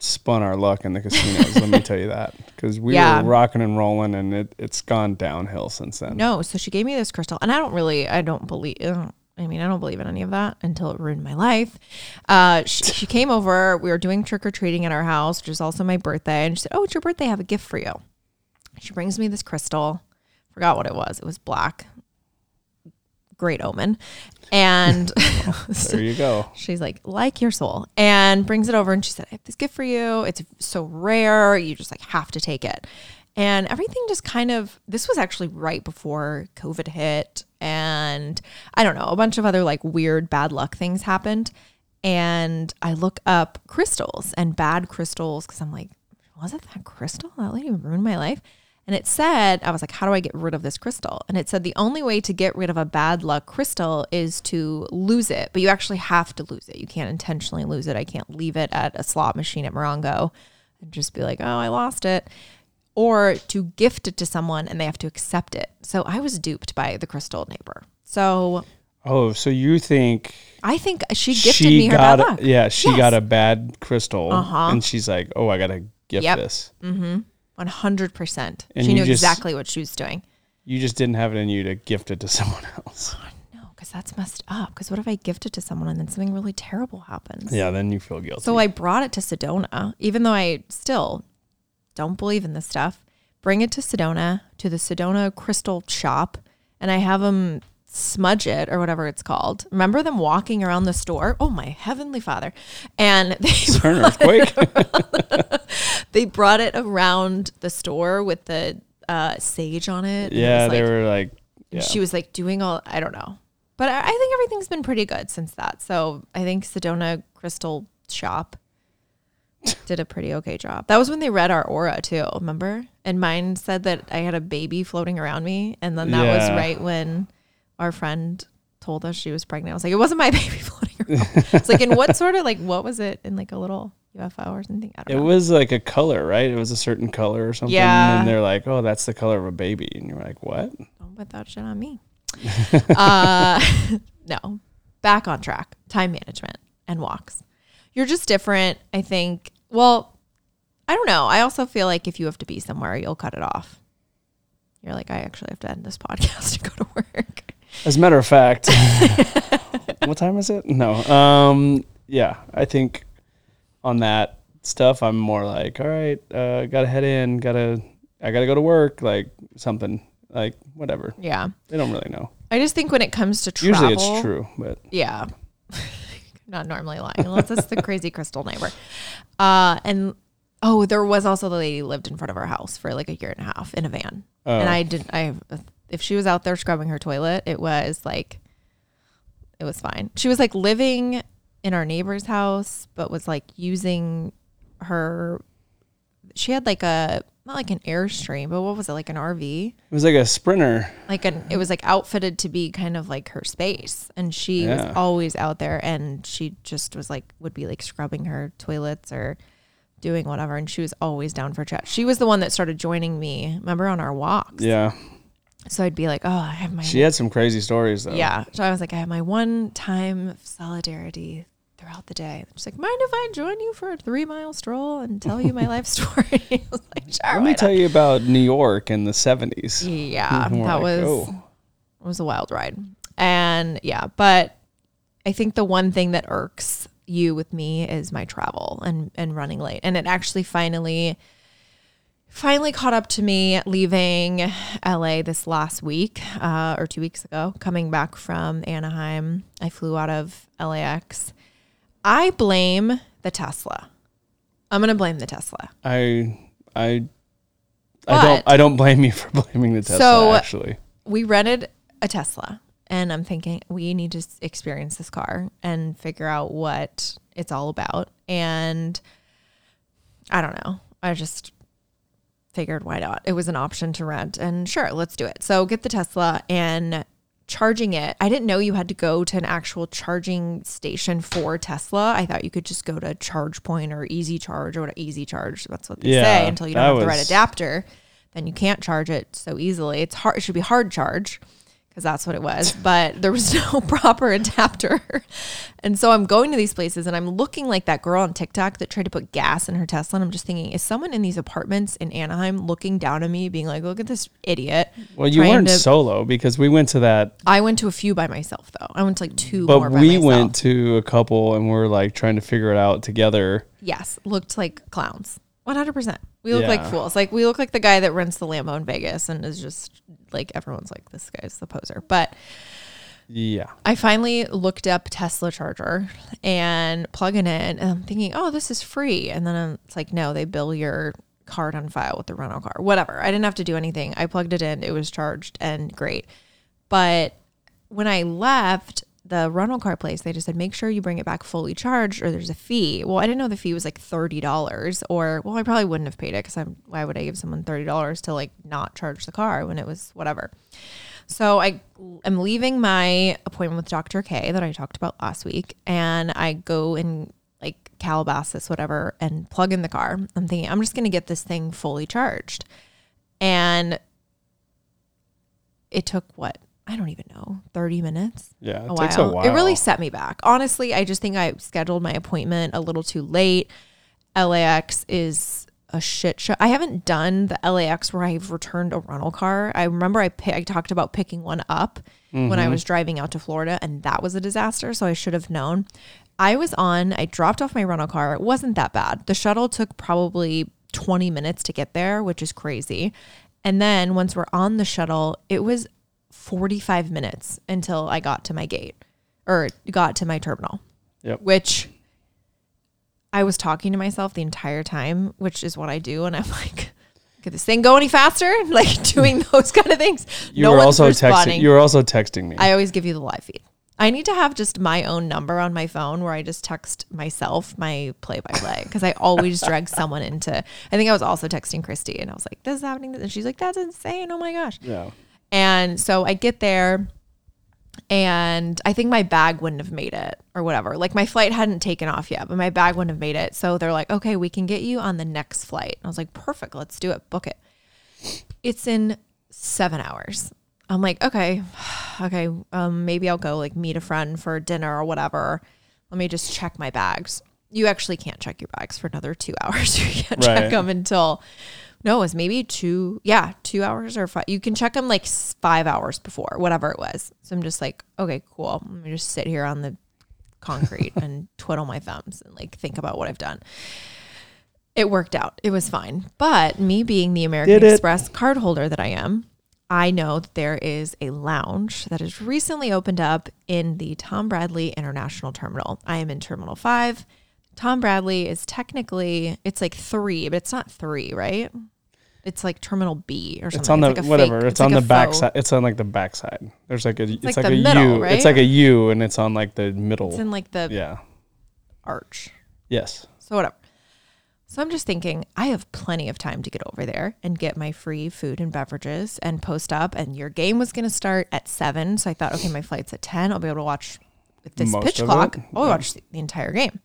spun our luck in the casinos. let me tell you that because we Yeah. were rocking and rolling, and it, it's gone downhill since then. No, so she gave me this crystal, and I don't really, I don't believe. I, don't, I mean, I don't believe in any of that until it ruined my life. Uh, she, she came over. We were doing trick or treating at our house, which is also my birthday, and she said, "Oh, it's your birthday. I have a gift for you." She brings me this crystal. Forgot what it was. It was black. Great omen, and There you go. she's like, like your soul, and brings it over. And she said, I have this gift for you. It's so rare. You just like have to take it. And everything just kind of, this was actually right before COVID hit. And I don't know, a bunch of other like weird bad luck things happened. And I look up crystals and bad crystals because I'm like, was it that crystal? That lady ruined my life. And it said, I was like, how do I get rid of this crystal? And it said the only way to get rid of a bad luck crystal is to lose it, but you actually have to lose it. You can't intentionally lose it. I can't leave it at a slot machine at Morongo and just be like, oh, I lost it. Or to gift it to someone and they have to accept it. So I was duped by the crystal neighbor. So Oh, so you think I think she gifted me her got bad a- luck. yeah, she Yes. got a bad crystal, Uh-huh. and she's like, "Oh, I gotta gift Yep. this." 100%. And she knew just- exactly what she was doing. You just didn't have it in you to gift it to someone else. Oh, no, because that's messed up. Because what if I gift it to someone and then something really terrible happens? Yeah, then you feel guilty. So I brought it to Sedona, even though I still don't believe in this stuff. Bring it to Sedona, to the Sedona Crystal Shop, and I have them smudge it or whatever it's called. Remember them walking around the store? Oh my heavenly father! And they an earthquake? they brought it around the store with the uh, sage on it. and it yeah, they like- were like, yeah. she was like doing all I don't know. But I, I think everything's been pretty good since that. So I think Sedona Crystal Shop did a pretty okay job. That was when they read our aura too, remember? And mine said that I had a baby floating around me. And then that was right when our friend told us she was pregnant. I was like, it wasn't my baby floating around. it's like, in what sort of like, what was it in like a little UFO or something? I It don't know. was like a color, right? It was a certain color or something. Yeah. And they're like, oh, that's the color of a baby. And you're like, what? Don't put that shit on me. uh, no, back on track. Time management and walks. You're just different. I think. Well, I don't know. I also feel like if you have to be somewhere, you'll cut it off. You're like, I actually have to end this podcast to go to work. As a matter of fact, what time is it? No. Um, yeah, I think on that stuff, I'm more like, all right, uh, gotta head in, gotta, I gotta go to work, like something, like whatever. Yeah. They don't really know. I just think when it comes to travel, Usually it's true, but Yeah. Not normally lying, unless it's the crazy crystal neighbor. Uh, and oh, there was also the lady who lived in front of our house for like a year and a half in a van. Oh. And I didn't. I, if she was out there scrubbing her toilet, it was like, it was fine. She was like living in our neighbor's house, but was like using her, she had like a, not like an Airstream, but what was it, like an RV? it was like a sprinter. like an it was like outfitted to be kind of like her space and she Yeah. was always out there and she just was like would be like scrubbing her toilets or doing whatever and she was always down for chat she was the one that started joining me remember on our walks Yeah, so i'd be like oh i have my she had some crazy stories though. yeah so i was like i have my one time of solidarity throughout the day she's like mind if i join you for a three mile stroll and tell you my life story i was like sure Let me not?" tell you about New York in the 70s. yeah that like, was "Oh." it was a wild ride. And yeah, but I think the one thing that irks you with me is my travel and and running late. And it actually finally finally caught up to me leaving LA this last week uh, or two weeks ago, coming back from Anaheim. I flew out of LAX. I blame the Tesla. I'm gonna blame the Tesla. I, I, I don't, I don't blame you for blaming the Tesla. So- actually, we rented a Tesla and I'm thinking we need to experience this car and figure out what it's all about. And I don't know. I just figured why not? It was an option to rent and sure, let's do it. So get the Tesla and charging it. I didn't know you had to go to an actual charging station for Tesla. I thought you could just go to ChargePoint or Easy Charge or what Easy Charge. That's what they Yeah, say until you don't have the right adapter. Then you can't charge it so easily. It's hard. It should be hard charge because that's what it was. But there was no proper adapter. And so I'm going to these places and I'm looking like that girl on TikTok that tried to put gas in her Tesla. And I'm just thinking, is someone in these apartments in Anaheim looking down at me, being like, look at this idiot? well, you weren't to- solo because we went to that I went to a few by myself though. I went to like two But more by we went to a couple and we're like trying to figure it out together. Yes, looked like clowns. 100%. We look like fools. Like we look like the guy that rents the Lambo in Vegas and is just like everyone's like this guy's the poser. But Yeah. I finally looked up Tesla charger and plugging it in and I'm thinking, "Oh, this is free." And then it's like, "No, they bill your card on file with the rental car." Whatever. I didn't have to do anything. I plugged it in. It was charged and great. But when I left the rental car place, they just said, make sure you bring it back fully charged or there's a fee. Well, I didn't know the fee was like $30 or, well, I probably wouldn't have paid it because I'm, why would I give someone $30 to like not charge the car when it was whatever? So I am leaving my appointment with Dr. K that I talked about last week and I go in like Calabasas, whatever, and plug in the car. I'm thinking, I'm just going to get this thing fully charged. And it took what? I don't even know, 30 minutes Yeah. It a takes while. a while. It really set me back. Honestly, I just think I scheduled my appointment a little too late. LAX is a shit show. I haven't done the LAX where I've returned a rental car. I remember I pi- I talked about picking one up when Mm-hmm. I was driving out to Florida and that was a disaster, so I should have known. I was on, I dropped off my rental car. It wasn't that bad. The shuttle took probably 20 minutes to get there, which is crazy. And then once we're on the shuttle, it was 45 minutes until I got to my gate or got to my terminal, Yep. which I was talking to myself the entire time, which is what I do. And I'm like, could this thing go any faster? Like doing those kind of things. You no were also responding. texting. You were also texting me. I always give you the live feed. I need to have just my own number on my phone where I just text myself my play by play because I always drag someone into. I think I was also texting Christy and I was like, "This is happening," and she's like, "That's insane! Oh my gosh!" Yeah. And so I get there, and I think my bag wouldn't have made it or whatever. Like my flight hadn't taken off yet, but my bag wouldn't have made it. So they're like, "Okay, we can get you on the next flight." And I was like, "Perfect, let's do it. Book it." It's in seven hours. I'm like, okay, okay, um, maybe I'll go like meet a friend for dinner or whatever. Let me just check my bags. You actually can't check your bags for another two hours. you can't Right. check them until no, it was maybe two, yeah, two hours or five. You can check them like five hours before, whatever it was. So I'm just like, okay, cool. Let me just sit here on the concrete and twiddle my thumbs and like think about what I've done. It worked out. It was fine. But me being the American Express card holder that I am, I know that there is a lounge that has recently opened up in the Tom Bradley International Terminal. I am in Terminal 5. Tom Bradley is technically, it's like three, but it's not three, right? It's like Terminal B or something. It's on the like a whatever. fake- it's, on like the back side. It's on like the back side. There's like a. It's, like like, the a U. middle, It's right? like a U, and it's on like the middle. It's in like the yeah. arch. Yes. So whatever. So I'm just thinking I have plenty of time to get over there and get my free food and beverages and post up. And your game was going to start at seven, so I thought, okay, my flight's at ten. I'll be able to watch with this Most pitch clock. it, I'll yeah. watch the entire game.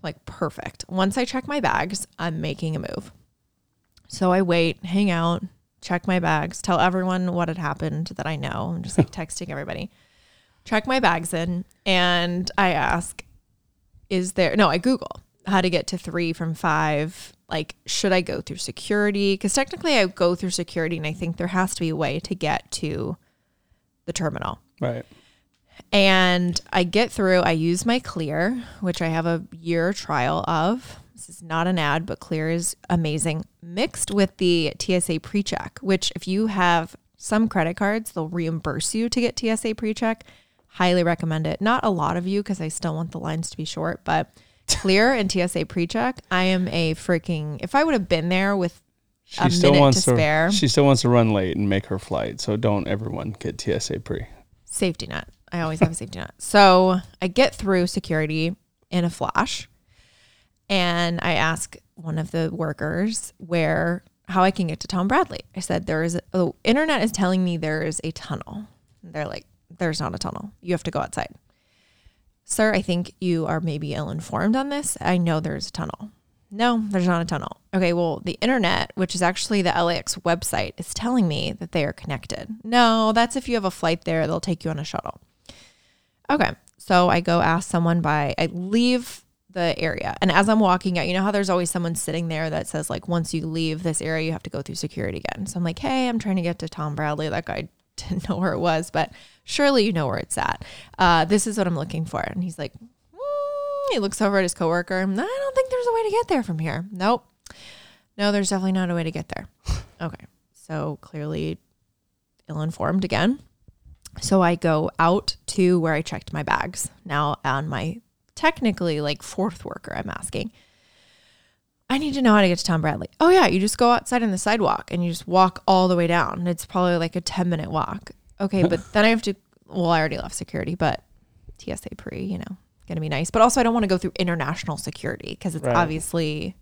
So like perfect. Once I check my bags, I'm making a move. So I wait, hang out, check my bags, tell everyone what had happened that I know. I'm just like texting everybody. Check my bags in, and I ask, is there no i google how to get to three from five like should i go through security because technically i go through security and i think there has to be a way to get to the terminal Right. And i get through i use my clear which i have a year trial of this is not an ad but clear is amazing mixed with the tsa pre-check which if you have some credit cards they'll reimburse you to get tsa pre-check highly recommend it not a lot of you because i still want the lines to be short but clear and tsa pre-check i am a freaking if i would have been there with She a still minute wants to spare. She still wants to run late and make her flight. So don't everyone get TSA pre. safety net. I always have a safety net. So I get through security in a flash and I ask one of the workers where how I can get to Tom Bradley. I said there is the internet is telling me there is a tunnel. They're like there's not a tunnel. You have to go outside. Sir, I think you are maybe ill informed on this. I know there's a tunnel. No, there's not a tunnel. Okay, well, the internet, which is actually the LAX website, is telling me that they are connected. No, that's if you have a flight there, they'll take you on a shuttle. Okay, so I go ask someone by, I leave the area. And as I'm walking out, you know how there's always someone sitting there that says, like, once you leave this area, you have to go through security again. So I'm like, hey, I'm trying to get to Tom Bradley. That guy didn't know where it was, but surely you know where it's at. Uh, this is what I'm looking for. And he's like, "Mm," he looks over at his coworker. I don't think there's a way to get there from here. Nope. No, there's definitely not a way to get there. Okay. So clearly ill informed again. So I go out to where I checked my bags. Now on my technically like fourth worker, I'm asking. I need to know how to get to Tom Bradley. Oh yeah, you just go outside on the sidewalk and you just walk all the way down. It's probably like a 10 minute walk. Okay, but then I have to well, I already left security, but TSA pre, you know, gonna be nice. But also I don't want to go through international security because it's Right. obviously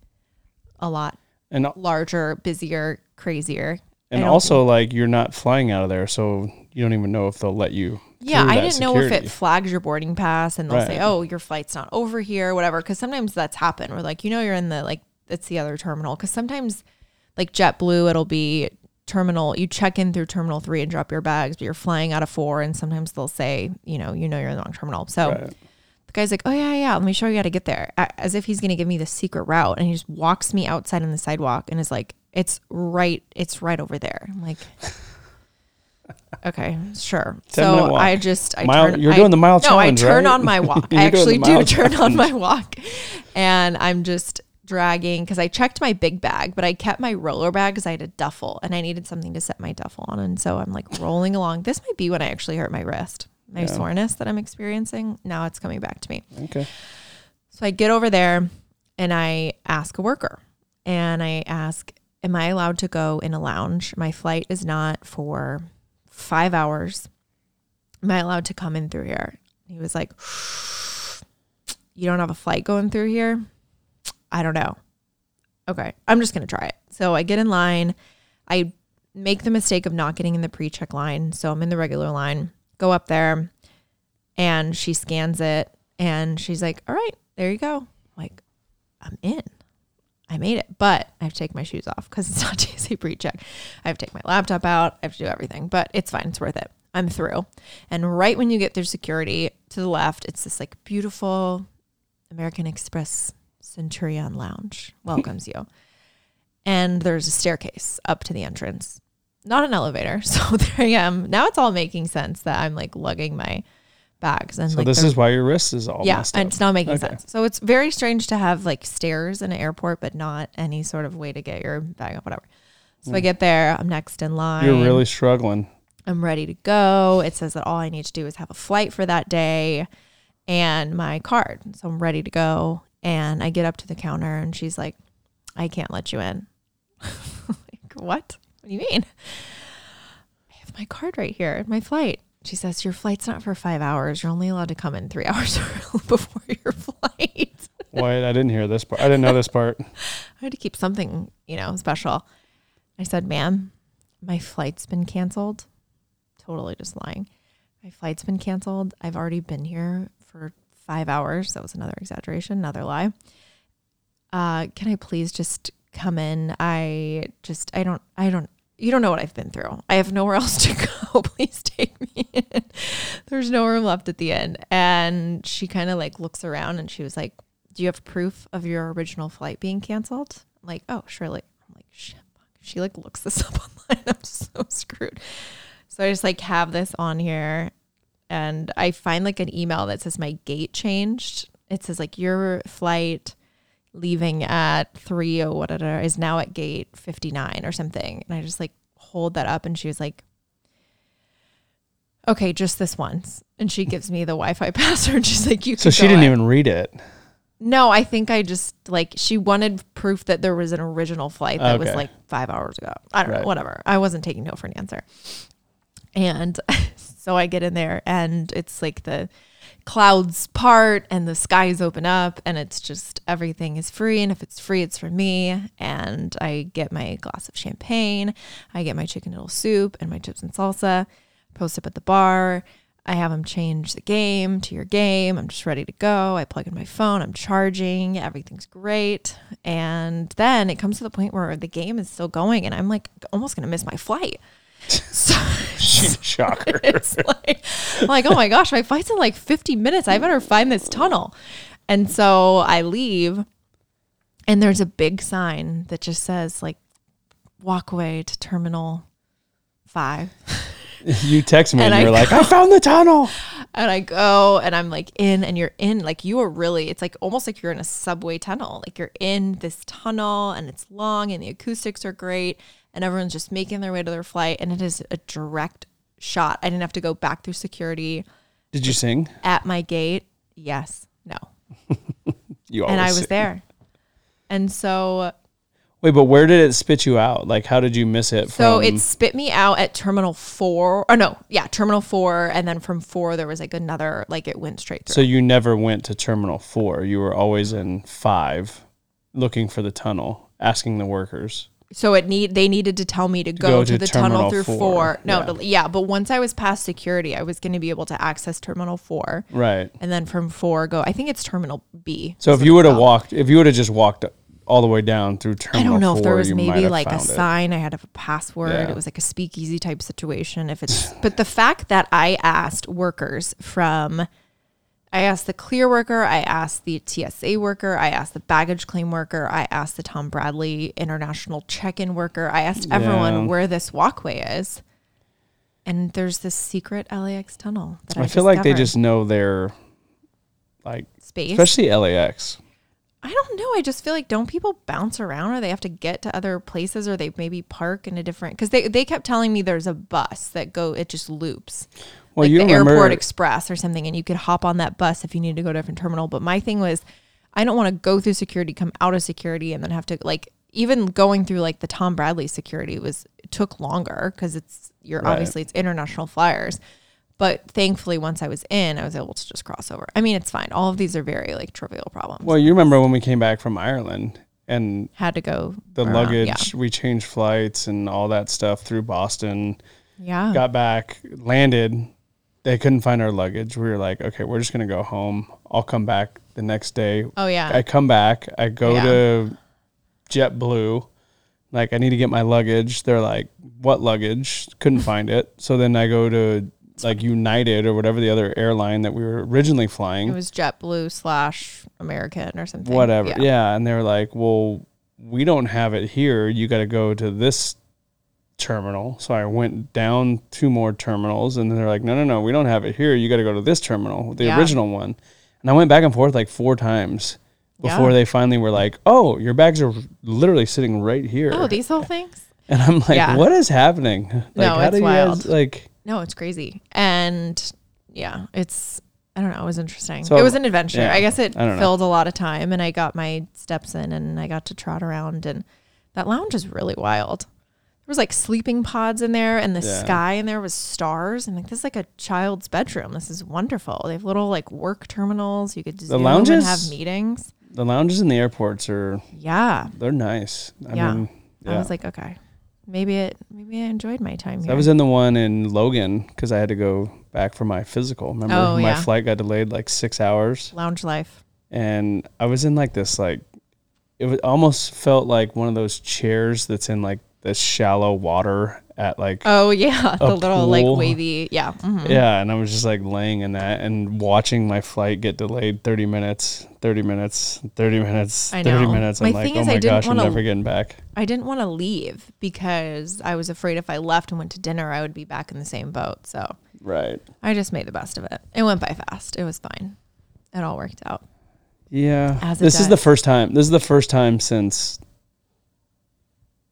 a lot And larger, busier, crazier. and also like you're not flying out of there, so you don't even know if they'll let you. Yeah, I didn't know if it flags your boarding pass and they'll say, "Oh, your flight's not over here," whatever. Because sometimes that's happened. We're like, you know, you're in the like it's the other terminal. Because sometimes, like JetBlue, it'll be terminal. You check in through terminal three and drop your bags, but you're flying out of four, and sometimes they'll say, you know, you know, you're in the wrong terminal. So Right. the guy's like, "Oh yeah, yeah, let me show you how to get there," as if he's gonna give me the secret route, and he just walks me outside on the sidewalk and is like, "It's right, it's right over there." I'm like. Okay, sure. 10-minute So. I just I Mile- turn. you're I- doing the mile no, challenge, I turn right? on my walk. I actually do mile turn on my walk, and I'm just dragging because I checked my big bag, but I kept my roller bag because I had a duffel and I needed something to set my duffel on, and so I'm like rolling along. This might be when I actually hurt my wrist, my Yeah. soreness that I'm experiencing. Now it's coming back to me. Okay. So I get over there and I ask a worker and I ask, Am I allowed to go in a lounge? My flight is not for five hours. Am I allowed to come in through here? He was like, You don't have a flight going through here? I don't know. Okay, I'm just going to try it. So I get in line. I make the mistake of not getting in the pre check line. So I'm in the regular line, go up there, and she scans it and she's like, All right, there you go. like, I'm in. I made it, but I have to take my shoes off because it's not TSA pre check. I have to take my laptop out. I have to do everything, but it's fine. It's worth it. I'm through. And right when you get through security to the left, it's this like beautiful American Express Centurion Lounge welcomes you. And there's a staircase up to the entrance, not an elevator. So there I am. Now it's all making sense that I'm like lugging my bags. And So like this is why your wrist is all yeah, messed up. and it's not making Okay. sense. So it's very strange to have like stairs in an airport, but not any sort of way to get your bag up, whatever. So I get there, I'm next in line. Hmm. You're really struggling. I'm ready to go. It says that all I need to do is have a flight for that day and my card. So I'm ready to go. And I get up to the counter and she's like, I can't let you in. like, what? What do you mean? I have my card right here, and my flight. She says, Your flight's not for five hours. You're only allowed to come in three hours before your flight. Wait, I didn't hear this part. I didn't know this part. I had to keep something, you know, special. I said, ma'am, my flight's been canceled. Totally just lying. My flight's been canceled. I've already been here for five hours. That was another exaggeration, another lie. Uh, can I please just come in? I just, I don't, I don't, you don't know what I've been through. I have nowhere else to go. please take me in. There's no room left at the end. And she kind of like looks around and she was like, do you have proof of your original flight being canceled? I'm like, oh, surely. I'm like, shit. fuck. She like looks this up online. I'm so screwed. So I just like have this on here and I find like an email that says my gate changed. It says like your flight leaving at three or whatever is now at gate 59 or something. And I just like hold that up and she was like, okay, just this once. And she gives me the Wi-Fi password. And she's like, you So she didn't in. even read it. No, I think I just like she wanted proof that there was an original flight that was like five hours ago. I don't Right. know, whatever. I wasn't taking no for an answer. And so I get in there and it's like the clouds part and the skies open up and it's just everything is free. And if it's free, it's for me. And I get my glass of champagne, I get my chicken noodle soup and my chips and salsa, post up at the bar. I have them change the game to your game. I'm just ready to go. I plug in my phone, I'm charging, everything's great. And then it comes to the point where the game is still going and I'm like almost going to miss my flight. So Shocker. it's like, like, oh my gosh, my flight's in like 50 minutes. I better find this tunnel. And so I leave, and there's a big sign that just says, like, walk away to terminal five. you text me and, and you're like, I found the tunnel. And I go and I'm like in, and you're in, like, you are really, it's like almost like you're in a subway tunnel. Like, you're in this tunnel, and it's long, and the acoustics are great, and everyone's just making their way to their flight. And it is a direct shot. I didn't have to go back through security. Did you sing? at my gate yes no You and i always was sing. there and so Wait, but where did it spit you out? Like, how did you miss it? so from, it spit me out at terminal four or no yeah terminal four and then from four there was like another like it went straight through So you never went to Terminal Four. You were always in five, looking for the tunnel, asking the workers. So it need they needed to tell me to go, Go to, to the tunnel through four. four, no Yeah. to- yeah but once i was past security i was going to be able to access terminal four Right. and then from four go i think it's terminal b So if you would have walked, if you would have just walked all the way down through terminal. I don't know Four, if there was maybe like a it. sign. I had to have a password. Yeah. It was like a speakeasy type situation. If it's, but the fact that I asked workers from, I asked the clear worker, I asked the TSA worker, I asked the baggage claim worker, I asked the Tom Bradley international check-in worker, I asked everyone Yeah. where this walkway is, and there's this secret LAX tunnel that I, I feel like they just know their, like, space. especially LAX. I don't know. I just feel like don't people bounce around or they have to get to other places or they maybe park in a different because they, they kept telling me there's a bus that go it just loops. Well, like you the remember, airport express or something and you could hop on that bus if you need to go to a different terminal. But my thing was I don't want to go through security, come out of security and then have to like even going through like the Tom Bradley security was took longer because it's you're Right. obviously it's international flyers. But thankfully, once I was in, I was able to just cross over. I mean, it's fine. All of these are very like trivial problems. Well, you remember when we came back from Ireland and Had to go the around, luggage, we changed flights and all that stuff through Boston. Yeah. yeah. Got back, landed. They couldn't find our luggage. We were like, okay, we're just gonna go home. I'll come back the next day. oh yeah. I come back. I go Yeah. to JetBlue. Like, I need to get my luggage. They're like, what luggage? Couldn't find it. So then I go to like United or whatever the other airline that we were originally flying. it was JetBlue slash American or something. whatever. Yeah. Yeah. And they're like, well, we don't have it here. You got to go to this terminal. So I went down two more terminals and then they're like, no, no, no, we don't have it here. You got to go to this terminal, the Yeah. original one. And I went back and forth like four times before Yeah. they finally were like, oh, your bags are literally sitting right here. Oh, these whole things. and I'm like, Yeah. what is happening? Like, No, how it's do you wild. guys like, No, it's crazy. And yeah, it's I don't know, it was interesting. So, it was an adventure. yeah, I guess it I don't know. filled a lot of time and I got my steps in and I got to trot around and that lounge is really wild. There was like sleeping pods in there and the Yeah. sky in there was stars and like this is like a child's bedroom. This is wonderful. They have little like work terminals. You could the lounges? and have meetings. the lounges in the airports are, Yeah. they're nice. I Yeah. mean, I was like, okay. Maybe it maybe I enjoyed my time here. I was in the one in Logan because I had to go back for my physical. Remember, Oh, my yeah. flight got delayed like six hours, lounge life. and I was in like this like it was, almost felt like one of those chairs that's in like the shallow water at like Oh yeah, the little like wavy. Yeah. mhm. yeah, and I was just like laying in that and watching my flight get delayed thirty minutes, thirty minutes, thirty minutes, thirty minutes. I'm like, thing oh my didn't gosh, I'm never getting back. I didn't want to leave because I was afraid if I left and went to dinner, I would be back in the same boat. So Right. I just made the best of it. It went by fast. It was fine. It all worked out. Yeah. This is the first time. This is the first time since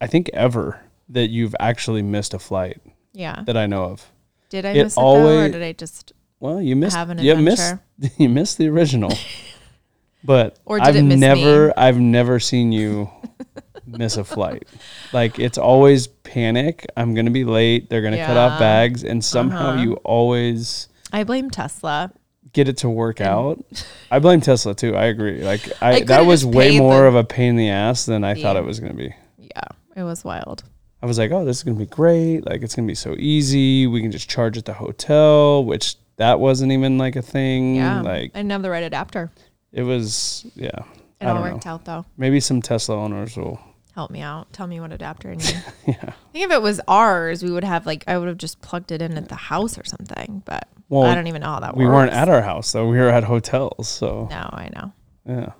I think ever that you've actually missed a flight Yeah. that I know of. Did I it miss it though, or did I just? Well, you missed Have an you missed you missed the original. but Or did I've miss me? never I've never seen you miss a flight. Like it's always panic. I'm going to be late. They're going to cut off bags and somehow Uh-huh. you always I blame Tesla. get it to work out. I blame Tesla too. I agree. Like I, I that was way more of a pain in the ass than I thought it was going to be. Yeah, it was wild. I was like, oh, this is gonna be great. Like it's gonna be so easy. We can just charge at the hotel, which that wasn't even like a thing. Yeah, Like I didn't have the right adapter. it was, yeah. It I all don't know. worked out though. Maybe some Tesla owners will. Help me out. Tell me what adapter I need. Yeah. I think if it was ours, we would have like I would have just plugged it in at the house or something. But Well, I don't even know how that we works. weren't at our house though. We were at hotels. So No, I know. yeah.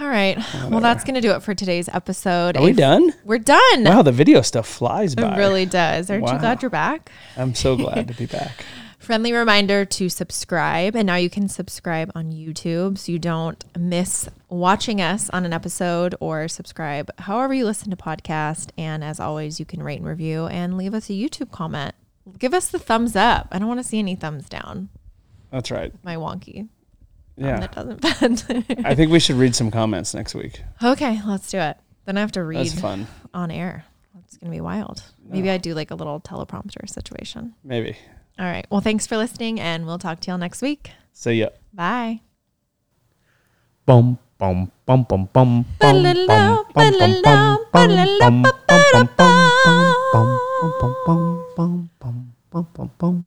All right. Well, that's going to do it for today's episode. Are we If- done? We're done. Wow, the video stuff flies by. It really does. Aren't Wow. you glad you're back? I'm so glad to be back. Friendly reminder to subscribe. And now you can subscribe on YouTube so you don't miss watching us on an episode or subscribe however you listen to podcast. And as always, you can rate and review and leave us a YouTube comment. Give us the thumbs up. I don't want to see any thumbs down. That's right. My wonky. Thumb Yeah. That doesn't bend. I think we should read some comments next week. okay, let's do it. Then I have to read That's fun. on air. It's going to be wild. Maybe I do like a little teleprompter situation. Maybe. All right. Well, thanks for listening, and we'll talk to y'all next week. See ya. Bye. bum bum bum bum bum bum bum Ba-la-la, bum bum ba-la-la, bum bum bum bum bum bum bum ba-la-la, bum bum bum bum bum